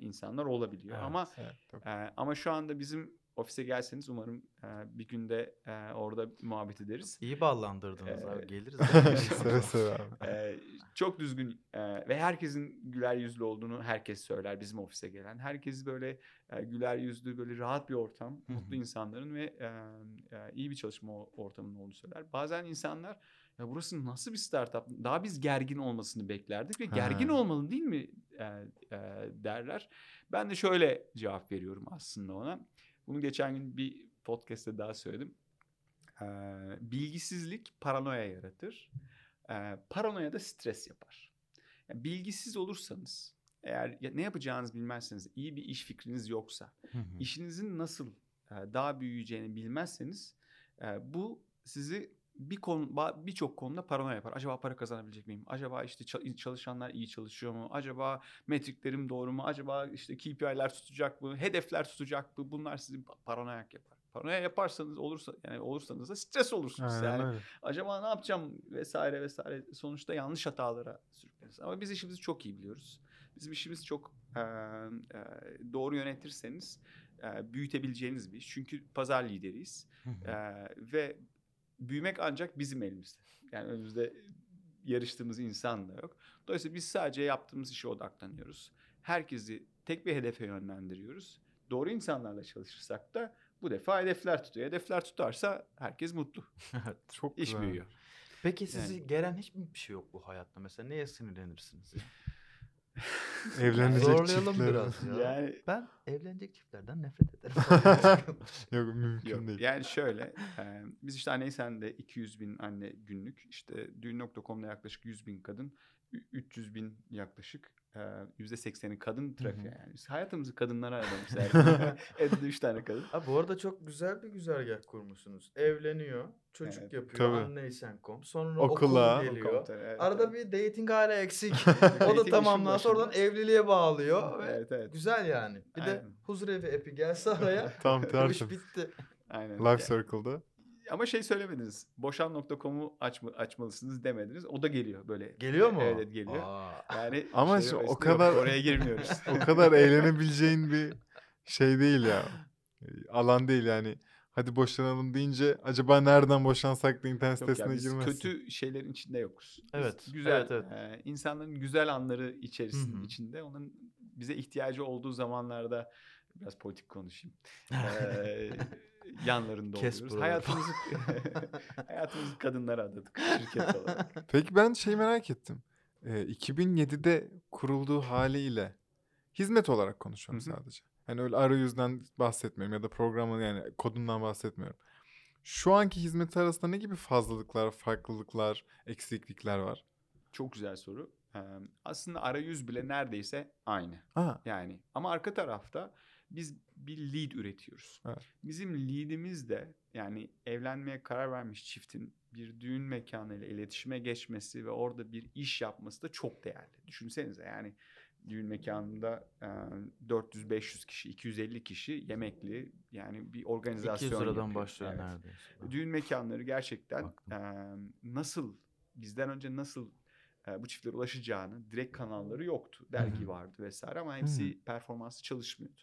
insanlar olabiliyor. Evet. Ama Evet, tabii. e, ama şu anda bizim ofise gelseniz umarım e, bir günde e, orada muhabbet ederiz. İyi ballandırdınız Ee, abi. Geliriz. seve seve abi. E, çok düzgün e, ve herkesin güler yüzlü olduğunu herkes söyler bizim ofise gelen. Herkes böyle e, güler yüzlü, böyle rahat bir ortam, mutlu insanların ve e, e, iyi bir çalışma ortamının olduğunu söyler. Bazen insanlar ya burası nasıl bir startup? Daha biz gergin olmasını beklerdik ve gergin olmalı değil mi e, e, derler. Ben de şöyle cevap veriyorum aslında ona. Bunu geçen gün bir podcast'te daha söyledim. E, bilgisizlik paranoya yaratır. E, paranoya da stres yapar. Yani bilgisiz olursanız, eğer ya- ne yapacağınızı bilmezseniz, iyi bir iş fikriniz yoksa, Hı hı. işinizin nasıl e, daha büyüyeceğini bilmezseniz e, bu sizi bir konu birçok konuda paranoya yapar. Acaba para kazanabilecek miyim? Acaba işte ça- çalışanlar iyi çalışıyor mu? Acaba metriklerim doğru mu? Acaba işte KPI'ler tutacak mı? Hedefler tutacak mı? Bunlar sizi pa- paranoyak yapar. Paranoya yaparsanız olursa yani olursanız da stres olursunuz. Aynen yani öyle. acaba ne yapacağım vesaire vesaire sonuçta yanlış hatalara sürükleriz. Ama biz işimizi çok iyi biliyoruz. Bizim işimiz çok e, e, doğru yönetirseniz e, büyütebileceğiniz bir iş. Çünkü pazar lideriyiz. E, ve büyümek ancak bizim elimizde. Yani önümüzde yarıştığımız insan da yok. Dolayısıyla biz sadece yaptığımız işe odaklanıyoruz. Herkesi tek bir hedefe yönlendiriyoruz. Doğru insanlarla çalışırsak da bu defa hedefler tutuyor. Hedefler tutarsa herkes mutlu. Çok İş güzel. büyüyor. Peki sizi gelen hiçbir bir şey yok bu hayatta mesela? Neye sinirlenirsiniz ya? Evlenecek Zorlayalım çiftler. biraz ya. Yani Ben evlenecek çiftlerden nefret ederim. Yok mümkün Yok. değil. Yani şöyle, e, biz işte Aneysen'de 200 bin anne günlük, işte düğün.com'da yaklaşık 100 bin kadın, ü- 300 bin yaklaşık, e, %80'i kadın trafiği yani. Biz hayatımızı kadınlara adamışız. her- Evde 3 tane kadın. Abi bu arada çok güzel bir güzergah kurmuşsunuz. Evleniyor, çocuk Evet. yapıyor, Tabii. anneysen.com. Sonra Okula. okul geliyor. Komutan, evet, Arada evet. bir dating hala eksik. o da tamamlansa oradan evliliğe bağlıyor. ve Evet evet. Güzel yani. Bir de Aynen. huzurevi epi gelse araya. Tam bu iş tersi. bitti. Aynen. Life Circle'da. Ama şey söylemediniz. Boşan.com'u açma, açmalısınız demediniz. O da geliyor böyle. Geliyor mu? Evet, geliyor. Aa. Yani Ama şey o yok, kadar- oraya girmiyoruz. o kadar eğlenebileceğin bir şey değil ya. Alan değil yani. Hadi boşanalım deyince acaba nereden boşansak da internet Yok sitesine girmezsin. kötü şeylerin içinde yokuz. Biz Evet, Güzel. evet, evet. e, insanların güzel anları içerisinde Hı hı. içinde onun bize ihtiyacı olduğu zamanlarda biraz politik konuşayım. E, yanlarında Kes oluyoruz. buraları. Hayatımızı hayatımızı kadınlara adadık şirket olarak. Peki ben şey merak ettim. Ee, 2007'de kurulduğu haliyle hizmet olarak konuşuyorum Hı hı. sadece. Hani öyle arayüzden bahsetmiyorum ya da programın yani kodundan bahsetmiyorum. Şu anki hizmeti arasında ne gibi fazlalıklar, farklılıklar, eksiklikler var? Çok güzel soru. E, aslında arayüz bile neredeyse aynı. Ha, Yani ama arka tarafta biz bir lead üretiyoruz. Evet. Bizim leadimiz de yani evlenmeye karar vermiş çiftin bir düğün mekanıyla iletişime geçmesi ve orada bir iş yapması da çok değerli. Düşünsenize yani düğün mekanında e, 400-500 kişi, 250 kişi yemekli yani bir 200 organizasyon liradan yapıyor. başlıyor Evet. neredeyse. Düğün mekanları gerçekten Baktım. e, nasıl bizden önce nasıl e, bu çiftlere ulaşacağını direkt kanalları yoktu. Dergi vardı vesaire ama hepsi performanslı çalışmıyordu.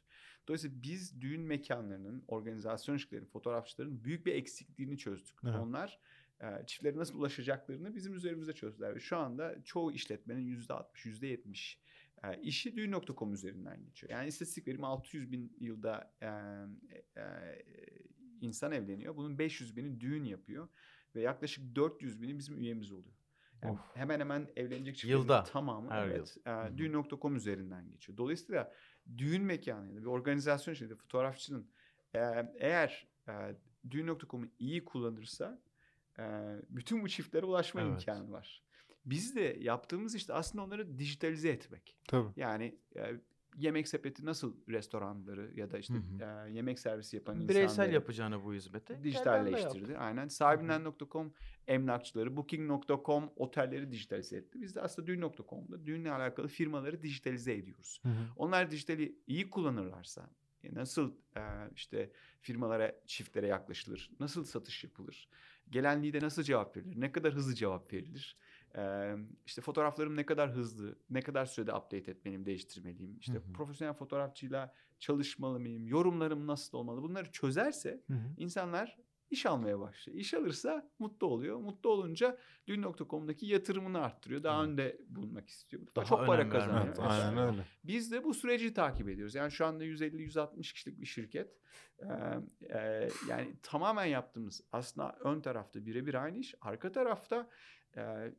Dolayısıyla biz düğün mekanlarının, organizasyon şirketlerinin, fotoğrafçıların büyük bir eksikliğini çözdük. Evet. Onlar e, çiftlere nasıl ulaşacaklarını bizim üzerimizde çözdüler. Ve şu anda çoğu işletmenin %60, %70 e, işi düğün.com üzerinden geçiyor. Yani istatistik verim 600 bin yılda e, e, insan evleniyor. Bunun 500 bini düğün yapıyor. Ve yaklaşık 400 bini bizim üyemiz oluyor. Yani Of. hemen hemen evlenecek çiftlerin Yılda, tamamı her evet, yıl. e, düğün.com üzerinden geçiyor. Dolayısıyla düğün mekanı ya da bir organizasyon içinde fotoğrafçının e, eğer e, düğün.com'u iyi kullanırsa e, bütün bu çiftlere ulaşma Evet. imkanı var. Biz de yaptığımız işte aslında onları dijitalize etmek. tabii. Yani e, yemek sepeti nasıl restoranları ya da işte Hı e, yemek servisi yapan Bireysel insanları yapacağını bu hizmeti. dijitalleştirdi. Aynen. Sahibinden.com emlakçıları, booking.com otelleri dijitalize etti. Biz de aslında düğün.com'da düğünle alakalı firmaları dijitalize ediyoruz. Hı hı. Onlar dijitali iyi kullanırlarsa e, nasıl e, işte firmalara, çiftlere yaklaşılır, nasıl satış yapılır, Gelen lead'e nasıl cevap verilir? Ne kadar hızlı cevap verilir? Ee, işte fotoğraflarım ne kadar hızlı, ne kadar sürede update etmeliyim, değiştirmeliyim. İşte Hı hı. profesyonel fotoğrafçıyla çalışmalı mıyım? Yorumlarım nasıl olmalı? Bunları çözerse Hı hı. insanlar iş almaya başlıyor. İş alırsa mutlu oluyor. Mutlu olunca düğün.com'daki yatırımını arttırıyor. Daha Evet. önde bulunmak istiyor. Daha çok para kazanıyor. Evet, aynen öyle. Biz de bu süreci takip ediyoruz. Yani şu anda 150-160 kişilik bir şirket. Ee, e, yani tamamen yaptığımız aslında ön tarafta birebir aynı iş. Arka tarafta e,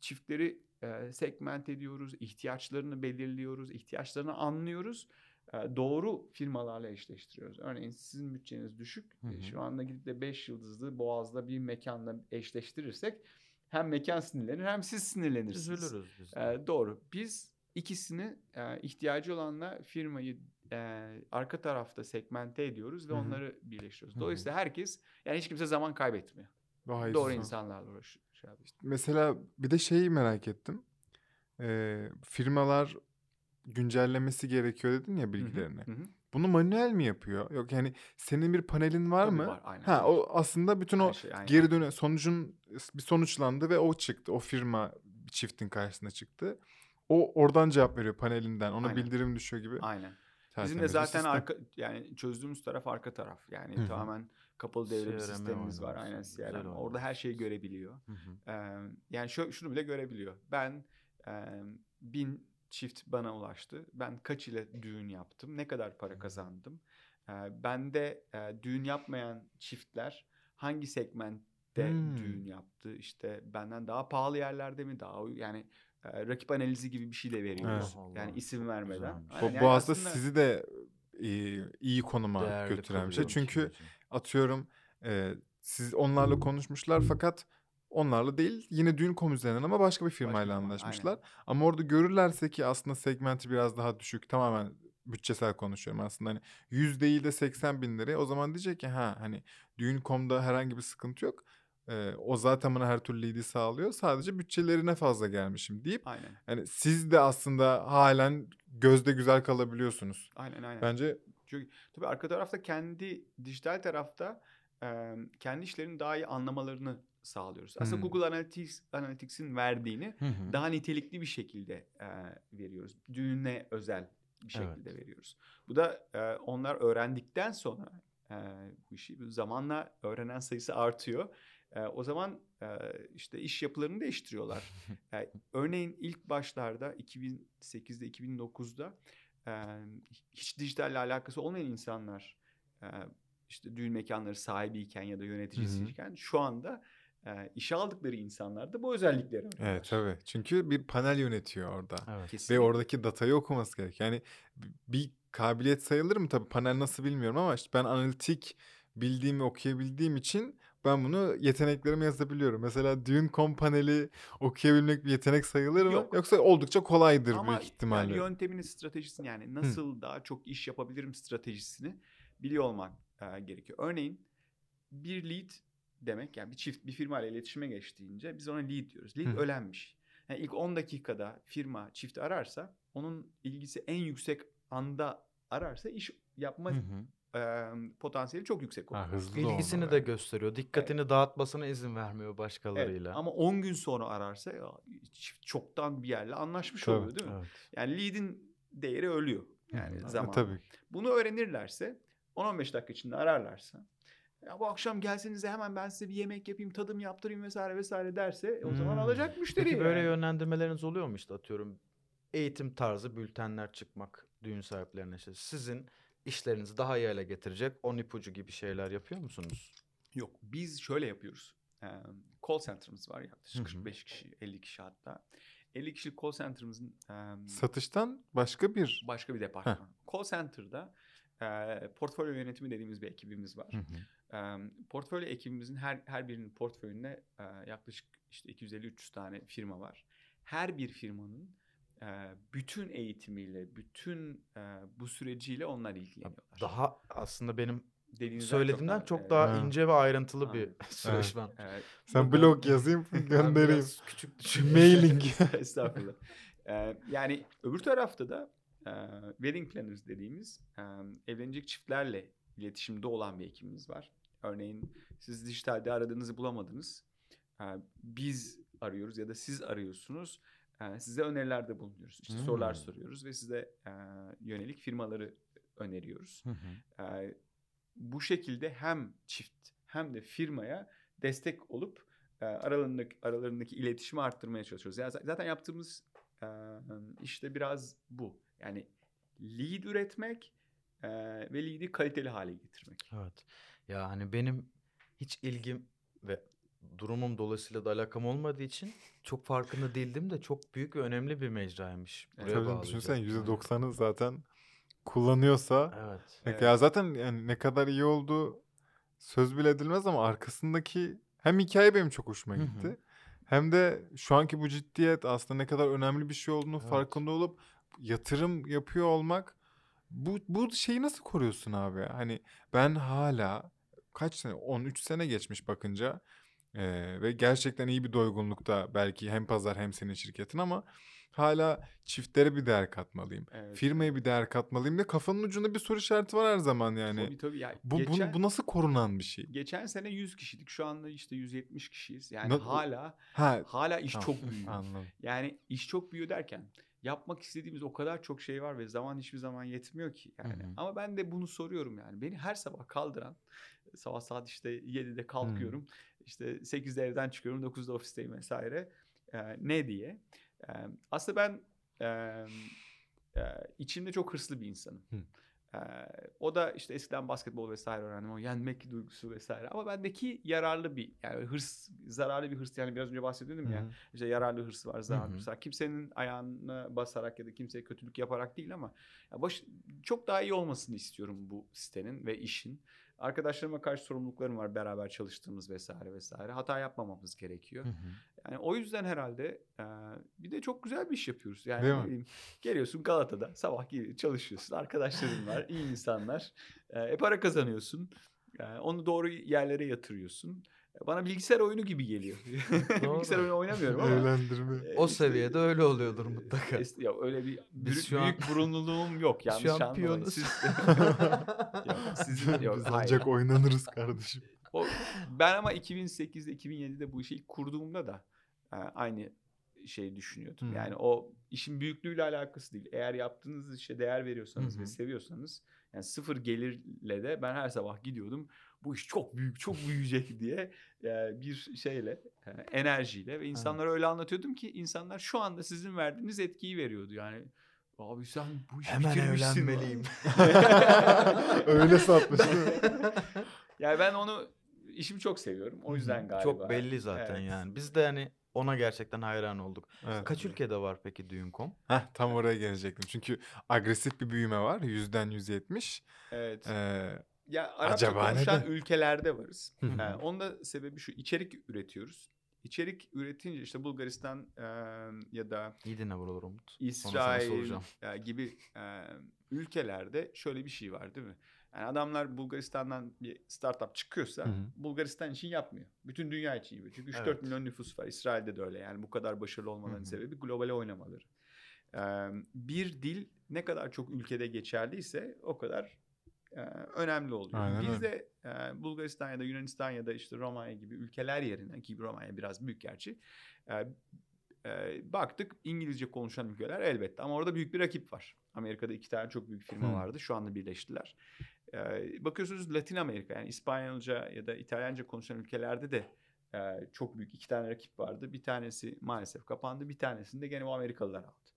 çiftleri e, segment ediyoruz, ihtiyaçlarını belirliyoruz, ihtiyaçlarını anlıyoruz. E, doğru firmalarla eşleştiriyoruz. Örneğin sizin bütçeniz düşük. Hı E, hı. Şu anda gidip de 5 yıldızlı Boğaz'da bir mekanla eşleştirirsek hem mekan sinirlenir hem siz sinirlenirsiniz. Üzülürüz biz. Ee, doğru. Biz ikisini e, ihtiyacı olanla firmayı e, arka tarafta segmente ediyoruz ve Hı hı. onları birleştiriyoruz. Dolayısıyla herkes yani hiç kimse zaman kaybetmiyor. İyisi Doğru insanlarla Şey yapıyor. Mesela bir de şeyi merak ettim. Ee, firmalar güncellemesi gerekiyor dedin ya bilgilerini. Hı hı. Bunu manuel mi yapıyor? Yok yani senin bir panelin var Tabii mı? var, aynen. Ha o aslında bütün o Her şey aynen. geri döne sonucun bir sonuçlandı ve o çıktı. O firma çiftin karşısına çıktı. O oradan cevap veriyor panelinden. Ona Aynen. bildirim düşüyor gibi. Aynen. Bizim Tertemiz de bir zaten sistem. arka yani çözdüğümüz taraf arka taraf. Yani Hı hı. tamamen kapalı devre bir sistemimiz var. Aynen CRM. Orada her şeyi görebiliyor. Hı hı. Ee, yani şu, şunu bile görebiliyor. Ben e, bin çift bana ulaştı. Ben kaç ile düğün yaptım? Ne kadar para kazandım? Ee, bende e, düğün yapmayan çiftler hangi segmentte Hmm. düğün yaptı? İşte benden daha pahalı yerlerde mi? Daha yani e, rakip analizi gibi bir şey de veriyoruz. Allah Yani isim vermeden. Güzelmiş. Bu yani aslında- sizi de iyi, iyi konuma Değerli götüren bir şey. Çünkü süreci. Atıyorum e, siz onlarla konuşmuşlar fakat onlarla değil yine Düğün.com üzerinden ama başka bir firmayla firma, anlaşmışlar. Ama orada görürlerse ki aslında segmenti biraz daha düşük tamamen bütçesel konuşuyorum aslında hani 100 değil de 80 bin liraya o zaman diyecek ki ha hani Düğün.com'da herhangi bir sıkıntı yok. E, o zaten bana her türlü lead'i sağlıyor. Sadece bütçelerine fazla gelmişim deyip Aynen. hani siz de aslında halen gözde güzel kalabiliyorsunuz. Aynen aynen. Bence Çünkü tabii arka tarafta kendi dijital tarafta e, kendi işlerini daha iyi anlamalarını sağlıyoruz. Aslında Hmm. Google Analytics Analytics'in verdiğini hı. daha nitelikli bir şekilde e, veriyoruz. Düğüne özel bir Evet. şekilde veriyoruz. Bu da e, onlar öğrendikten sonra e, bu işi zamanla öğrenen sayısı artıyor. E, o zaman e, işte iş yapılarını değiştiriyorlar. E, örneğin ilk başlarda 2008'de 2009'da e, hiç dijitalle alakası olmayan insanlar e, işte düğün mekanları sahibiyken ya da yöneticisiyken şu anda e, işe aldıkları insanlar da bu özellikleri öğreniyorlar. evet tabii. Çünkü bir panel yönetiyor orada. Evet. Ve oradaki datayı okuması gerek. Yani bir kabiliyet sayılır mı? Tabii panel nasıl bilmiyorum ama işte ben analitik bildiğimi okuyabildiğim için ben bunu yeteneklerime yazabiliyorum. Mesela Düğün.com paneli okuyabilmek bir yetenek sayılır mı? Yok. Yoksa oldukça kolaydır Ama büyük ihtimalle. yani yöntemini, stratejisini yani nasıl daha çok iş yapabilirim stratejisini biliyor olmak e, gerekiyor. Örneğin bir lead demek yani bir çift bir firma ile iletişime geçtiğince biz ona lead diyoruz. Lead Hı. ölenmiş. Yani ilk 10 dakikada firma çifti ararsa onun ilgisi en yüksek anda ararsa iş yapma Hı hı. E, potansiyeli çok yüksek oluyor. Ha, hızlı İlgisini de yani. gösteriyor. Dikkatini dağıtmasına izin vermiyor Evet, başkalarıyla. ama 10 gün sonra ararsa ya, çoktan bir yerle anlaşmış Tabii. oluyor değil mi? Evet. Yani lead'in değeri ölüyor. Yani hı. Zaman. Tabii. Bunu öğrenirlerse 10-15 dakika içinde ararlarsa ya bu akşam gelseniz de hemen ben size bir yemek yapayım, tadım yaptırayım vesaire vesaire derse e, o zaman Hmm. alacak müşteri. Peki böyle yani. yönlendirmeleriniz oluyor mu işte atıyorum eğitim tarzı bültenler çıkmak düğün sahiplerine işte sizin işlerinizi daha iyi hale getirecek 10 ipucu gibi şeyler yapıyor musunuz? Yok biz şöyle yapıyoruz. Ee, call center'ımız var yaklaşık Hı hı. 45 kişi, 50 kişi hatta. 50 kişilik call center'ımızın e, Satıştan başka bir başka bir departman. Call center'da e, portfolyo yönetimi dediğimiz bir ekibimiz var. E, portfolyo ekibimizin her her birinin portföyünde e, yaklaşık işte 250-300 tane firma var. Her bir firmanın bütün eğitimiyle, bütün bu süreciyle onlar ilgileniyorlar. Daha aslında benim Dediğinizden söylediğimden daha- çok evet. daha Ha. ince ve ayrıntılı bir Aynen. süreç ben. Evet. sen blog yazayım göndereyim. küçük düşün. Mailing. Estağfurullah. Ee, yani öbür tarafta da e, wedding planners dediğimiz e, evlenecek çiftlerle iletişimde olan bir ekibimiz var. Örneğin siz dijitalde aradığınızı bulamadınız. Biz arıyoruz ya da siz arıyorsunuz. Size önerilerde bulunuyoruz. İşte Hmm. sorular soruyoruz ve size e, yönelik firmaları öneriyoruz. Ee, bu şekilde hem çift hem de firmaya destek olup e, aralarındaki, aralarındaki iletişimi arttırmaya çalışıyoruz. Yani zaten yaptığımız e, işte biraz bu. Yani lead üretmek e, ve lead'i kaliteli hale getirmek. Evet. Ya hani benim hiç ilgim ve durumum dolayısıyla da alakam olmadığı için çok farkında değildim de çok büyük ve önemli bir mecraymış. Buraya Tabii Evet. %90'ı zaten kullanıyorsa. Evet. Ne- Evet. Ya zaten yani ne kadar iyi oldu söz bile edilmez ama arkasındaki hem hikaye benim çok hoşuma Hı hı. gitti. Hem de şu anki bu ciddiyet aslında ne kadar önemli bir şey olduğunu Evet. farkında olup yatırım yapıyor olmak bu bu şeyi nasıl koruyorsun abi? ya? Hani ben hala kaç sene 13 sene geçmiş bakınca eee, ve gerçekten iyi bir doygunlukta belki hem pazar hem senin şirketin ama hala çiftlere bir değer katmalıyım. Evet. Firmaya bir değer katmalıyım da kafanın ucunda bir soru işareti var her zaman yani. Tabii tabii. Ya Bu, bu, geçen, bu nasıl korunan bir şey? geçen sene 100 kişiydik. Şu anda işte 170 kişiyiz. Yani Na- hala Ha hala iş tamam, çok büyüyor. anladım. Yani iş çok büyüyor derken yapmak istediğimiz o kadar çok şey var ve zaman hiçbir zaman yetmiyor ki yani. Hı hı. Ama ben de bunu soruyorum yani. Beni her sabah kaldıran sabah saat işte 7'de kalkıyorum. İşte 8'de evden çıkıyorum, 9'da ofisteyim vesaire. Ee, ne diye. Ee, aslında ben e, e, içimde çok hırslı bir insanım. Hı. O da işte eskiden basketbol vesaire öğrendim. O yenmek duygusu vesaire. Ama bendeki yararlı bir yani hırs, zararlı bir hırs. Yani biraz önce bahsediyordum ya. Hı. İşte yararlı hırs var, zararlı hı. hırs var. Kimsenin ayağına basarak ya da kimseye kötülük yaparak değil ama ya baş, çok daha iyi olmasını istiyorum bu sitenin ve işin. Arkadaşlarıma karşı sorumluluklarım var beraber çalıştığımız vesaire vesaire. Hata yapmamamız gerekiyor. Hı hı. Yani o yüzden herhalde e, bir de çok güzel bir iş yapıyoruz. Yani Değil bileyim, geliyorsun Galata'da sabah çalışıyorsun. Arkadaşların var, iyi insanlar. E, para kazanıyorsun. E, onu doğru yerlere yatırıyorsun. Bana bilgisayar oyunu gibi geliyor. Bilgisayar oyunu oynamıyorum ama. Eğlendirme. e, O işte, seviyede öyle oluyordur mutlaka. ya öyle bir büyük, şu an- büyük burunluluğum yok. Yanlış Şu an anlamayın. piyonuz. Siz, Yok, sizin yok. Biz hayır. ancak oynanırız kardeşim. O, ben ama 2008'de 2007'de bu işi ilk kurduğumda da e, aynı şeyi düşünüyordum. Hı. Yani o işin büyüklüğüyle alakası değil. Eğer yaptığınız işe değer veriyorsanız Hı ve seviyorsanız yani sıfır gelirle de ben her sabah gidiyordum. Bu iş çok büyük, çok büyüyecek diye e, bir şeyle, e, enerjiyle ve insanlara öyle anlatıyordum ki insanlar şu anda sizin verdiğiniz etkiyi veriyordu. Yani abi sen bu işi Hemen bitirmişsin. evlenmeliyim. Öyle satmış yani ben onu işimi çok seviyorum. O yüzden galiba. Çok belli zaten Evet. yani. Biz de hani ona gerçekten hayran olduk. Evet. Kaç ülkede var peki düğün.com? Heh, tam oraya gelecektim. Çünkü agresif bir büyüme var. Yüzden 170. Evet. Ee, Ya Arapça Acaba konuşan neden? ülkelerde varız. Hı hı. Ee, onun da sebebi şu. içerik üretiyoruz. İçerik üretince işte Bulgaristan e, ya da İyi dinle buraları Umut. İsrail e, gibi e, ülkelerde şöyle bir şey var değil mi? Yani adamlar Bulgaristan'dan bir startup çıkıyorsa Hı hı. Bulgaristan için yapmıyor. Bütün dünya için yapıyor. Çünkü 3-4 Evet. milyon nüfus var. İsrail'de de öyle. Yani bu kadar başarılı olmalarının Hı hı. sebebi globale oynamaları. Ee, bir dil ne kadar çok ülkede geçerliyse o kadar e, önemli oluyor. Aynen Biz de e, Bulgaristan ya da Yunanistan ya da işte Romanya gibi ülkeler yerine ki Romanya biraz büyük gerçi e, e, baktık İngilizce konuşan ülkeler elbette ama orada büyük bir rakip var. Amerika'da iki tane çok büyük firma Hmm. vardı. Şu anda birleştiler. E, bakıyorsunuz Latin Amerika yani İspanyolca ya da İtalyanca konuşan ülkelerde de e, çok büyük iki tane rakip vardı. Bir tanesi maalesef kapandı. Bir tanesini de gene o Amerikalılar aldı.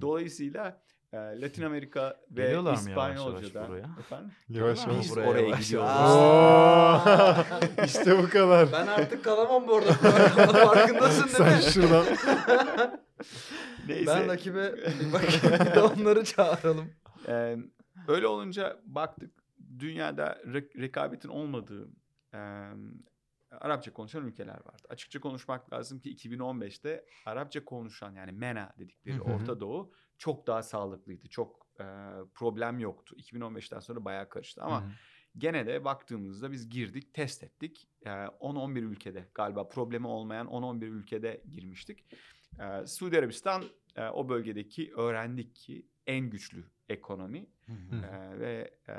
Dolayısıyla e, Latin Amerika ve Geliyorlar mı yavaş yavaş İspanyolca'da buraya? efendim yavaş yavaş. Biz buraya oraya yavaş gidiyoruz. işte bu kadar. Ben artık kalamam bu arada. Farkındasın Sen değil mi? şuradan. Neyse. Ben rakibe bir bakayım bir de onları çağıralım. Ee, öyle olunca baktık dünyada re- rekabetin olmadığı e, Arapça konuşan ülkeler vardı. Açıkça konuşmak lazım ki 2015'te Arapça konuşan yani MENA dedikleri. Orta Doğu çok daha sağlıklıydı. Çok e, problem yoktu. 2015'ten sonra bayağı karıştı ama Hı hı. gene de baktığımızda biz girdik, test ettik. Ee, 10-11 ülkede galiba problemi olmayan 10-11 ülkede girmiştik. Ee, Suudi Arabistan e, o bölgedeki öğrendik ki en güçlü ekonomi. Ee, ve e,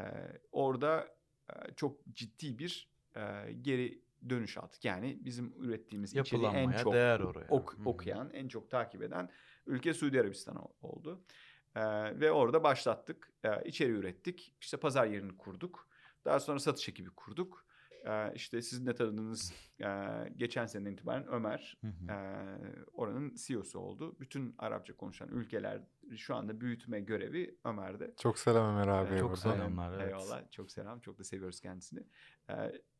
orada e, çok ciddi bir e, geri dönüş aldık. Yani bizim ürettiğimiz içeriği en çok değer oraya. ok- okuyan, en çok takip eden ülke Suudi Arabistan ol- oldu. Ee, ve orada başlattık. Ee, içeri ürettik. İşte pazar yerini kurduk. Daha sonra satış ekibi kurduk. Ee, işte sizin de tanıdığınız e, geçen seneden itibaren Ömer Hı hı. e, oranın CEO'su oldu. Bütün Arapça konuşan ülkeler şu anda büyütme görevi Ömer'de. Çok selam Ömer abi. Ee, çok selamlar, evet. Eyvallah. Çok selam. Çok da seviyoruz kendisini. Ee,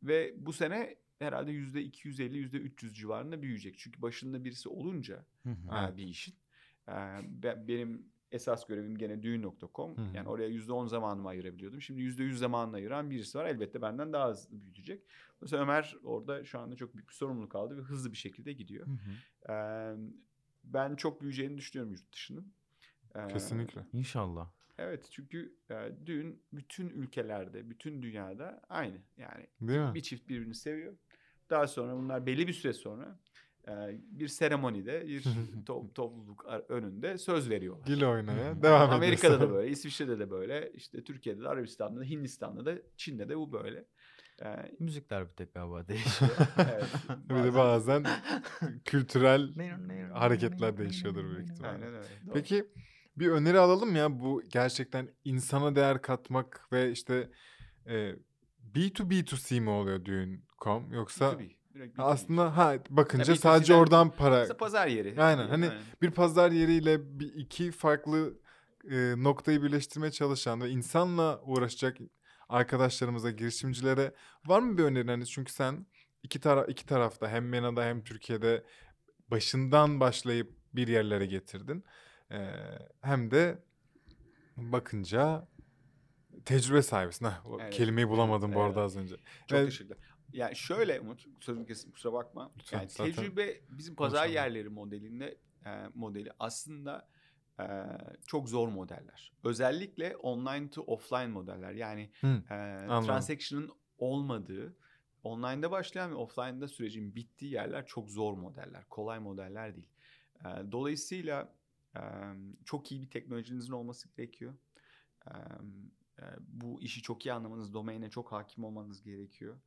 ve bu sene herhalde yüzde 250, yüzde 300 civarında büyüyecek. Çünkü başında birisi olunca Hı hı. Evet. e, bir işin. E, be- benim esas görevim gene düğün.com. Hı hı. Yani oraya yüzde 10 zamanımı ayırabiliyordum. Şimdi yüzde 100 zamanını ayıran birisi var. Elbette benden daha hızlı büyütecek. Mesela Ömer orada şu anda çok büyük bir sorumluluk aldı ve hızlı bir şekilde gidiyor. Hı hı. E, ben çok büyüyeceğini düşünüyorum yurt dışının. E, Kesinlikle. İnşallah. Evet çünkü e, düğün bütün ülkelerde, bütün dünyada aynı. Yani Değil mi? bir çift birbirini seviyor. Daha sonra bunlar belli bir süre sonra bir seremonide, bir to- topluluk önünde söz veriyorlar. Gil Hı oynaya. Devam Amerika'da da böyle, İsviçre'de de böyle, işte Türkiye'de de, Arabistan'da da, Hindistan'da da, Çin'de de bu böyle. E, Müzikler bir tek galiba değişiyor. evet, Bir de bazen kültürel hareketler değişiyordur büyük ihtimalle. Aynen öyle. Doğru. Peki bir öneri alalım ya bu gerçekten insana değer katmak ve işte e, B2B2C mi oluyor düğün.com yoksa B2B, direkt B2B. aslında ha bakınca Tabii sadece B2C'den oradan para Mesela pazar yeri. Aynen, hani bir pazar yeriyle bir iki farklı e, noktayı birleştirmeye çalışan ve insanla uğraşacak arkadaşlarımıza, girişimcilere var mı bir önerin? Hani çünkü sen iki tara iki tarafta hem MENA'da hem Türkiye'de başından başlayıp bir yerlere getirdin. E, hem de bakınca tecrübe sahibisin. Heh, Evet. kelimeyi bulamadım bu arada Evet. az önce. Çok Evet. teşekkürler. Yani şöyle Umut, sözümü kesin kusura bakma. Lütfen, yani zaten tecrübe bizim pazar konuşalım. yerleri modelinde e, modeli aslında e, çok zor modeller. Özellikle online to offline modeller. Yani Hı, e, transaction'ın olmadığı, online'da başlayan ve offline'da sürecin bittiği yerler çok zor modeller. Kolay modeller değil. E, dolayısıyla e, çok iyi bir teknolojinizin olması gerekiyor. E, e, bu işi çok iyi anlamanız, domaine çok hakim olmanız gerekiyor.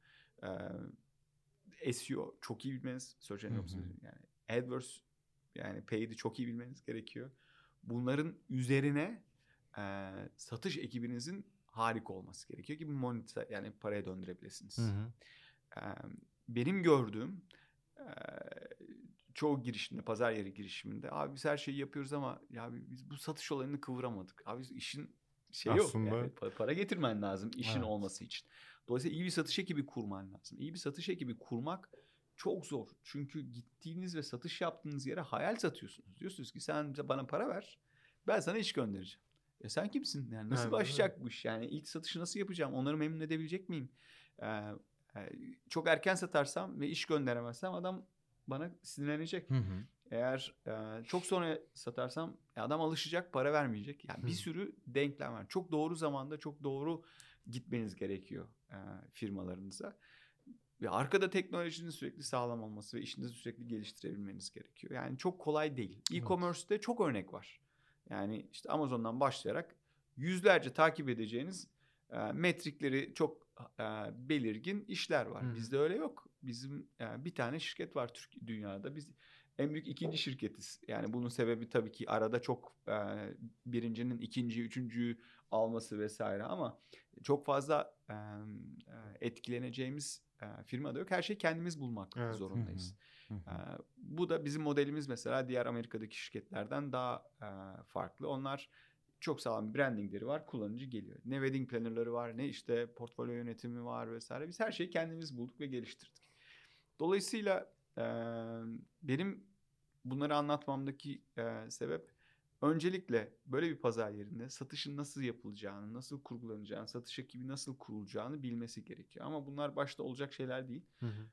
E, SEO çok iyi bilmeniz, Search Engine. Optimization yani AdWords yani paid'i çok iyi bilmeniz gerekiyor. Bunların üzerine e, satış ekibinizin harika olması gerekiyor ki bir monetize yani paraya döndürebilirsiniz. Hı hı. Benim gördüğüm e, çoğu girişimde, pazar yeri girişiminde abi biz her şeyi yapıyoruz ama ya biz bu satış olayını kıvıramadık. Abi işin şey yok Aslında- yani pa- para getirmen lazım işin Evet. olması için. Dolayısıyla iyi bir satış ekibi kurman lazım. İyi bir satış ekibi kurmak çok zor. Çünkü gittiğiniz ve satış yaptığınız yere hayal satıyorsunuz. Diyorsunuz ki sen bana para ver. Ben sana iş göndereceğim. E sen kimsin? Yani nasıl Evet, başlayacak bu iş? Yani ilk satışı nasıl yapacağım? Onları memnun edebilecek miyim? Ee, çok erken satarsam ve iş gönderemezsem adam bana sinirlenecek. Hı hı. Eğer e, çok sonra satarsam e, adam alışacak, para vermeyecek. Yani bir Hı. sürü denklem var. Çok doğru zamanda çok doğru gitmeniz gerekiyor e, firmalarınıza. Ve arkada teknolojinin sürekli sağlam olması ve işinizi sürekli geliştirebilmeniz gerekiyor. Yani çok kolay değil. Evet. E-commerce'te çok örnek var. Yani işte Amazon'dan başlayarak yüzlerce takip edeceğiniz e, metrikleri çok e, belirgin işler var. Hı. Bizde öyle yok. Bizim e, bir tane şirket var Türk dünyada. Biz en büyük ikinci şirketiz. Yani bunun sebebi tabii ki arada çok e, birincinin ikinci, üçüncüyü alması vesaire ama çok fazla e, etkileneceğimiz e, firma da yok. Her şeyi kendimiz bulmak Evet. zorundayız. Hı hı. E, bu da bizim modelimiz mesela diğer Amerika'daki şirketlerden daha e, farklı. Onlar çok sağlam brandingleri var. Kullanıcı geliyor. Ne wedding plannerları var ne işte portfolyo yönetimi var vesaire. Biz her şeyi kendimiz bulduk ve geliştirdik. Dolayısıyla e, benim bunları anlatmamdaki e, sebep öncelikle böyle bir pazar yerinde satışın nasıl yapılacağını, nasıl kurgulanacağını, satış ekibi nasıl kurulacağını bilmesi gerekiyor. Ama bunlar başta olacak şeyler değil. Hı hı.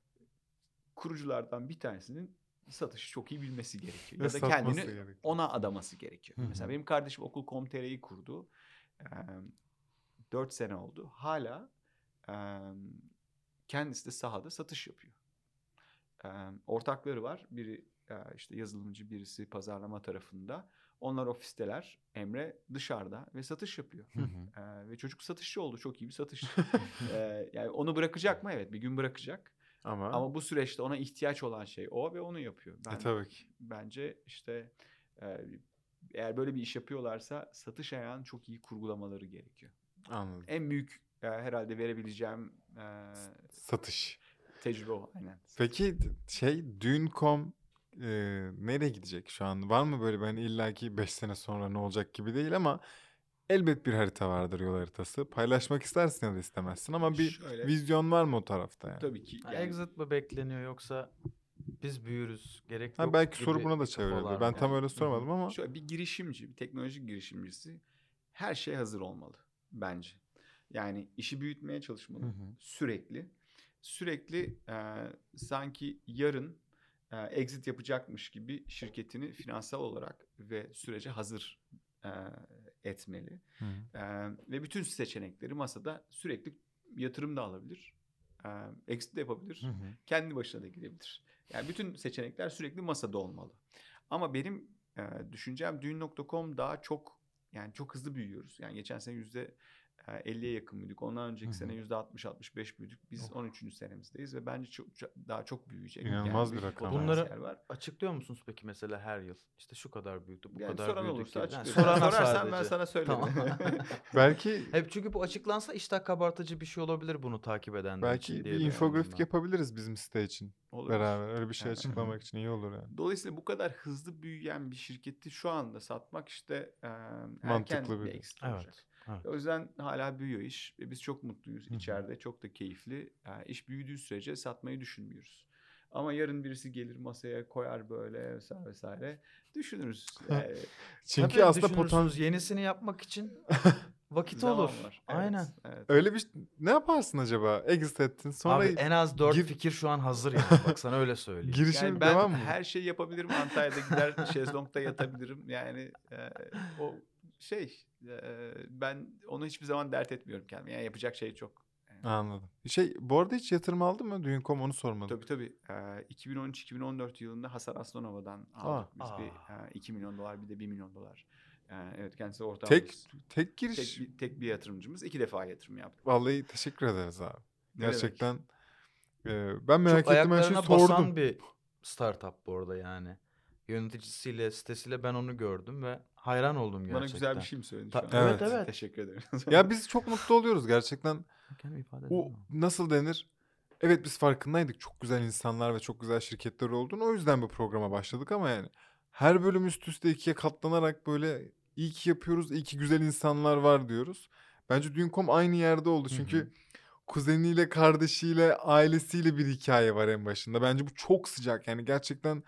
Kuruculardan bir tanesinin satışı çok iyi bilmesi gerekiyor. Ve ya da kendini gerekiyor. ona adaması gerekiyor. Hı hı. Mesela benim kardeşim okul.com.tr'yi kurdu. Ee, 4 sene oldu. Hala e, kendisi de sahada satış yapıyor. e, ortakları var. Biri e, işte yazılımcı, birisi pazarlama tarafında. Onlar ofisteler. Emre dışarıda ve satış yapıyor. Hı hı. E, ve çocuk satışçı oldu. Çok iyi bir satışçı. E, yani onu bırakacak mı? Evet bir gün bırakacak. Ama, Ama bu süreçte ona ihtiyaç olan şey o ve onu yapıyor. Ben, e, tabii ki. Bence işte e, eğer böyle bir iş yapıyorlarsa satış ayağını çok iyi kurgulamaları gerekiyor. Anladım. En büyük e, herhalde verebileceğim e, Satış. tecrübe o. Aynen. Peki şey düğün.com e, nereye gidecek şu an? Var mı böyle hani illaki 5 sene sonra ne olacak gibi değil ama elbet bir harita vardır yol haritası. Paylaşmak istersin ya da istemezsin ama bir Şöyle- vizyon var mı o tarafta yani? Tabii ki. Yani- Exit mi bekleniyor yoksa biz büyürüz gerek Ha, yok belki gibi soru buna da kafalar çevrilebilir. mı? Ben tam Yani. öyle sormadım ama Şöyle bir girişimci, bir teknoloji girişimcisi her şey hazır olmalı bence. Yani işi büyütmeye çalışmalı Hı hı. sürekli. Sürekli e, sanki yarın e, exit yapacakmış gibi şirketini finansal olarak ve sürece hazır e, etmeli. Hı. E, ve bütün seçenekleri masada sürekli yatırım da alabilir. E, exit de yapabilir Hı hı. kendi başına da gidebilir. Yani bütün seçenekler sürekli masada olmalı. Ama benim e, düşüncem düğün.com daha çok yani çok hızlı büyüyoruz. Yani geçen sene yüzde e, 50'ye yakın büyüdük. Ondan önceki Hı hı. sene yüzde 60-65 büyüdük. Biz 13. senemizdeyiz ve bence çok, daha çok büyüyecek. İnanılmaz bir büyük rakam. Bunları- var. Açıklıyor musunuz peki mesela her yıl? İşte şu kadar büyüktü, bu Yani kadar soran büyüdük olursa. Yani açıklıyorum. sorana Sorarsan ben sadece. sana söylerim. Tamam. belki Hep çünkü bu açıklansa iştah kabartıcı bir şey olabilir bunu takip edenler belki için bir diye infografik ben. yapabiliriz bizim site için Olabilir. beraber. Öyle bir şey Evet. açıklamak için iyi olur yani. Dolayısıyla bu kadar hızlı büyüyen bir şirketi şu anda satmak işte e, erken Mantıklı bir bir- exit olacak. Evet. O yüzden hala büyüyor iş ve biz çok mutluyuz Hı hı. içeride. Çok da keyifli. Yani iş büyüdüğü sürece satmayı düşünmüyoruz. Ama yarın birisi gelir masaya koyar böyle vesaire vesaire. Düşünürüz. Yani Çünkü Tabii aslında potansiyel yenisini yapmak için vakit zaman olur. var. Evet, Aynen. evet. öyle bir ne yaparsın acaba? Exit ettin. Sonra Abi en az dört gir- fikir şu an hazır yani. Bak sana öyle söyleyeyim. girişim Yani ben devam mı? her şeyi yapabilirim. Antalya'da gider şezlongda yatabilirim. Yani e, o şey e, ben onu hiçbir zaman dert etmiyorum kendime. Yani yapacak şey çok. Yani, Anladım. Şey bu arada hiç yatırım aldın mı? Düğün.com onu sormadım. Tabii tabii. Ee, 2013-2014 yılında Hasar Aslanova'dan aldık biz bir Aa. e, 2 milyon dolar bir de 1 milyon dolar. Evet kendisi ortağımız. Tek tek tek, giriş. bir, tek bir yatırımcımız. iki defa yatırım yaptık. Vallahi teşekkür ederiz abi. Ne? Gerçekten e, ben merak Çok ettim her şeyi sordum. bir startup bu arada yani. Yöneticisiyle, sitesiyle ben onu gördüm ve hayran oldum gerçekten. Bana güzel bir şey mi söyledin Ta- şu an? Evet, evet. Teşekkür ederim. Ya biz çok mutlu oluyoruz gerçekten. Kendimi ifade O nasıl denir? Evet biz farkındaydık çok güzel insanlar ve çok güzel şirketler olduğunu. O yüzden bu programa başladık ama yani her bölüm üst üste ikiye katlanarak böyle iyi ki yapıyoruz, iyi ki güzel insanlar var diyoruz. Bence Düğün.com aynı yerde oldu. Çünkü kuzeniyle, kardeşiyle, ailesiyle bir hikaye var en başında. Bence bu çok sıcak. Yani gerçekten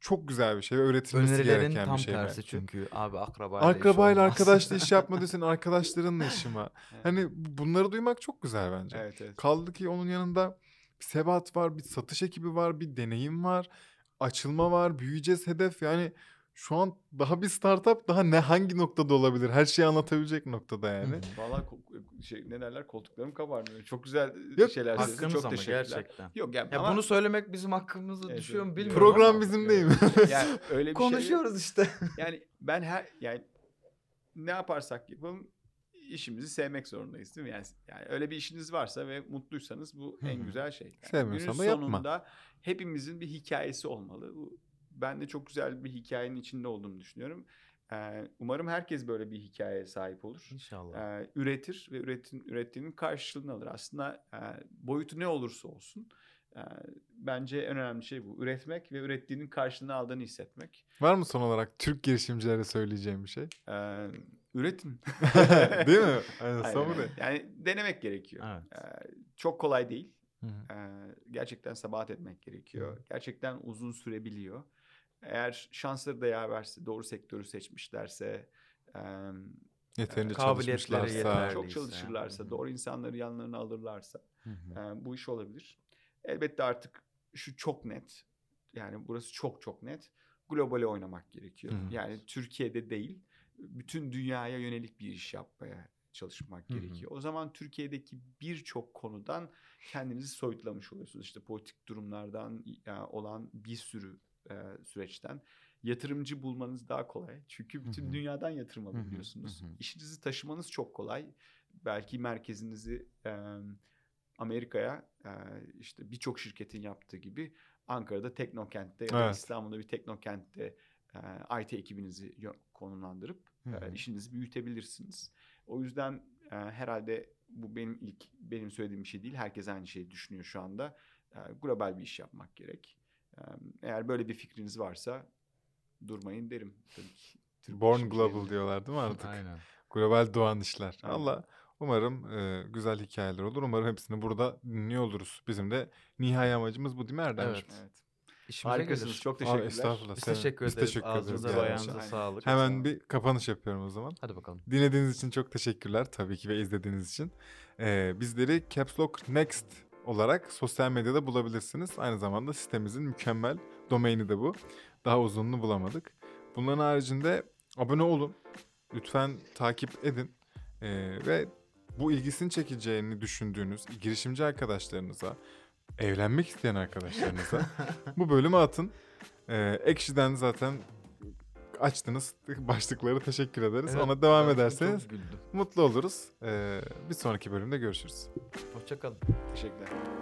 çok güzel bir şey ve öğretilmesi Önerilerin gereken tam bir şey tersi belki. çünkü. Abi akrabayla iş Akrabayla olmaz. arkadaşla iş yapma diyorsun arkadaşlarınla işim var. Evet. Hani bunları duymak çok güzel bence. evet evet. Kaldı ki onun yanında bir sebat var, bir satış ekibi var, bir deneyim var, açılma var, büyüyeceğiz hedef. Yani şu an daha bir startup daha ne hangi noktada olabilir? Her şeyi anlatabilecek noktada yani. Valla şey, ne derler koltuklarım kabarmıyor. Çok güzel Yok, şeyler söyledin. Çok ama teşekkürler. gerçekten. Yok yani Ya ama bunu söylemek bizim hakkımızda Evet, düşüyor mu bilmiyorum Program ama bizim değil mi? yani öyle bir şey konuşuyoruz işte. Yani ben her yani ne yaparsak yapalım işimizi sevmek zorundayız değil mi? Yani, yani öyle bir işiniz varsa ve mutluysanız bu en güzel şey. Yani Sevmiyorsan da yapma. sonunda hepimizin bir hikayesi olmalı. Bu ben de çok güzel bir hikayenin içinde olduğunu düşünüyorum. Ee, umarım herkes böyle bir hikayeye sahip olur. İnşallah. Ee, üretir ve üretin, ürettiğinin karşılığını alır. Aslında e, boyutu ne olursa olsun e, bence en önemli şey bu. Üretmek ve ürettiğinin karşılığını aldığını hissetmek. Var mı son olarak Türk girişimcilere söyleyeceğim bir şey? Ee, üretin. değil mi? Aynen, Aynen son? Yani denemek gerekiyor. Evet. Ee, çok kolay değil. Hı hı. Ee, gerçekten sabahat etmek gerekiyor. Gerçekten uzun sürebiliyor. Eğer şansları da yaverse, doğru sektörü seçmişlerse, e, Yeterince çalışmışlarsa. çok çalışırlarsa, Hı doğru insanları yanlarına alırlarsa Hı hı. e, bu iş olabilir. Elbette artık şu çok net. Yani burası çok çok net. Globale oynamak gerekiyor. Hı hı. Yani Türkiye'de değil, bütün dünyaya yönelik bir iş yapmaya çalışmak Hı hı. gerekiyor. O zaman Türkiye'deki birçok konudan kendinizi soyutlamış oluyorsunuz. İşte politik durumlardan olan bir sürü e, süreçten yatırımcı bulmanız daha kolay. Çünkü bütün hı. dünyadan yatırım alabiliyorsunuz. hı hı. İşinizi taşımanız çok kolay. Belki merkezinizi e, Amerika'ya e, işte birçok şirketin yaptığı gibi Ankara'da Teknokent'te ya da Evet. İstanbul'da bir Teknokent'te e, IT ekibinizi konumlandırıp e, işinizi büyütebilirsiniz. O yüzden e, herhalde bu benim ilk benim söylediğim bir şey değil. Herkes aynı şeyi düşünüyor şu anda. E, global bir iş yapmak gerek. Eğer böyle bir fikriniz varsa durmayın derim. Tabii ki. Türk Born global diyorlar değil mi artık? Aynen. Global doğan işler. Aynen. Allah umarım e, güzel hikayeler olur. Umarım hepsini burada dinliyor oluruz. Bizim de nihai amacımız bu değil mi Erdemciğim? Evet. Evet. İşimize Harikasınız. gelir. Çok Aa, teşekkürler. estağfurullah. Biz Sen- teşekkür biz ederiz. teşekkür ederiz Ağzınıza ayağınıza sağlık. Hemen olun. bir kapanış yapıyorum o zaman. Hadi bakalım. Dinlediğiniz için çok teşekkürler tabii ki ve izlediğiniz için. Ee, bizleri Caps Lock Next olarak sosyal medyada bulabilirsiniz. Aynı zamanda sitemizin mükemmel domaini de bu. Daha uzununu bulamadık. Bunların haricinde abone olun. Lütfen takip edin. Ee, ve bu ilgisini çekeceğini düşündüğünüz girişimci arkadaşlarınıza, evlenmek isteyen arkadaşlarınıza bu bölümü atın. Ee, Ekşi'den zaten açtınız başlıkları teşekkür ederiz. Evet, Ona devam ederseniz mutlu oluruz. Ee, bir sonraki bölümde görüşürüz. Hoşçakalın. Teşekkürler.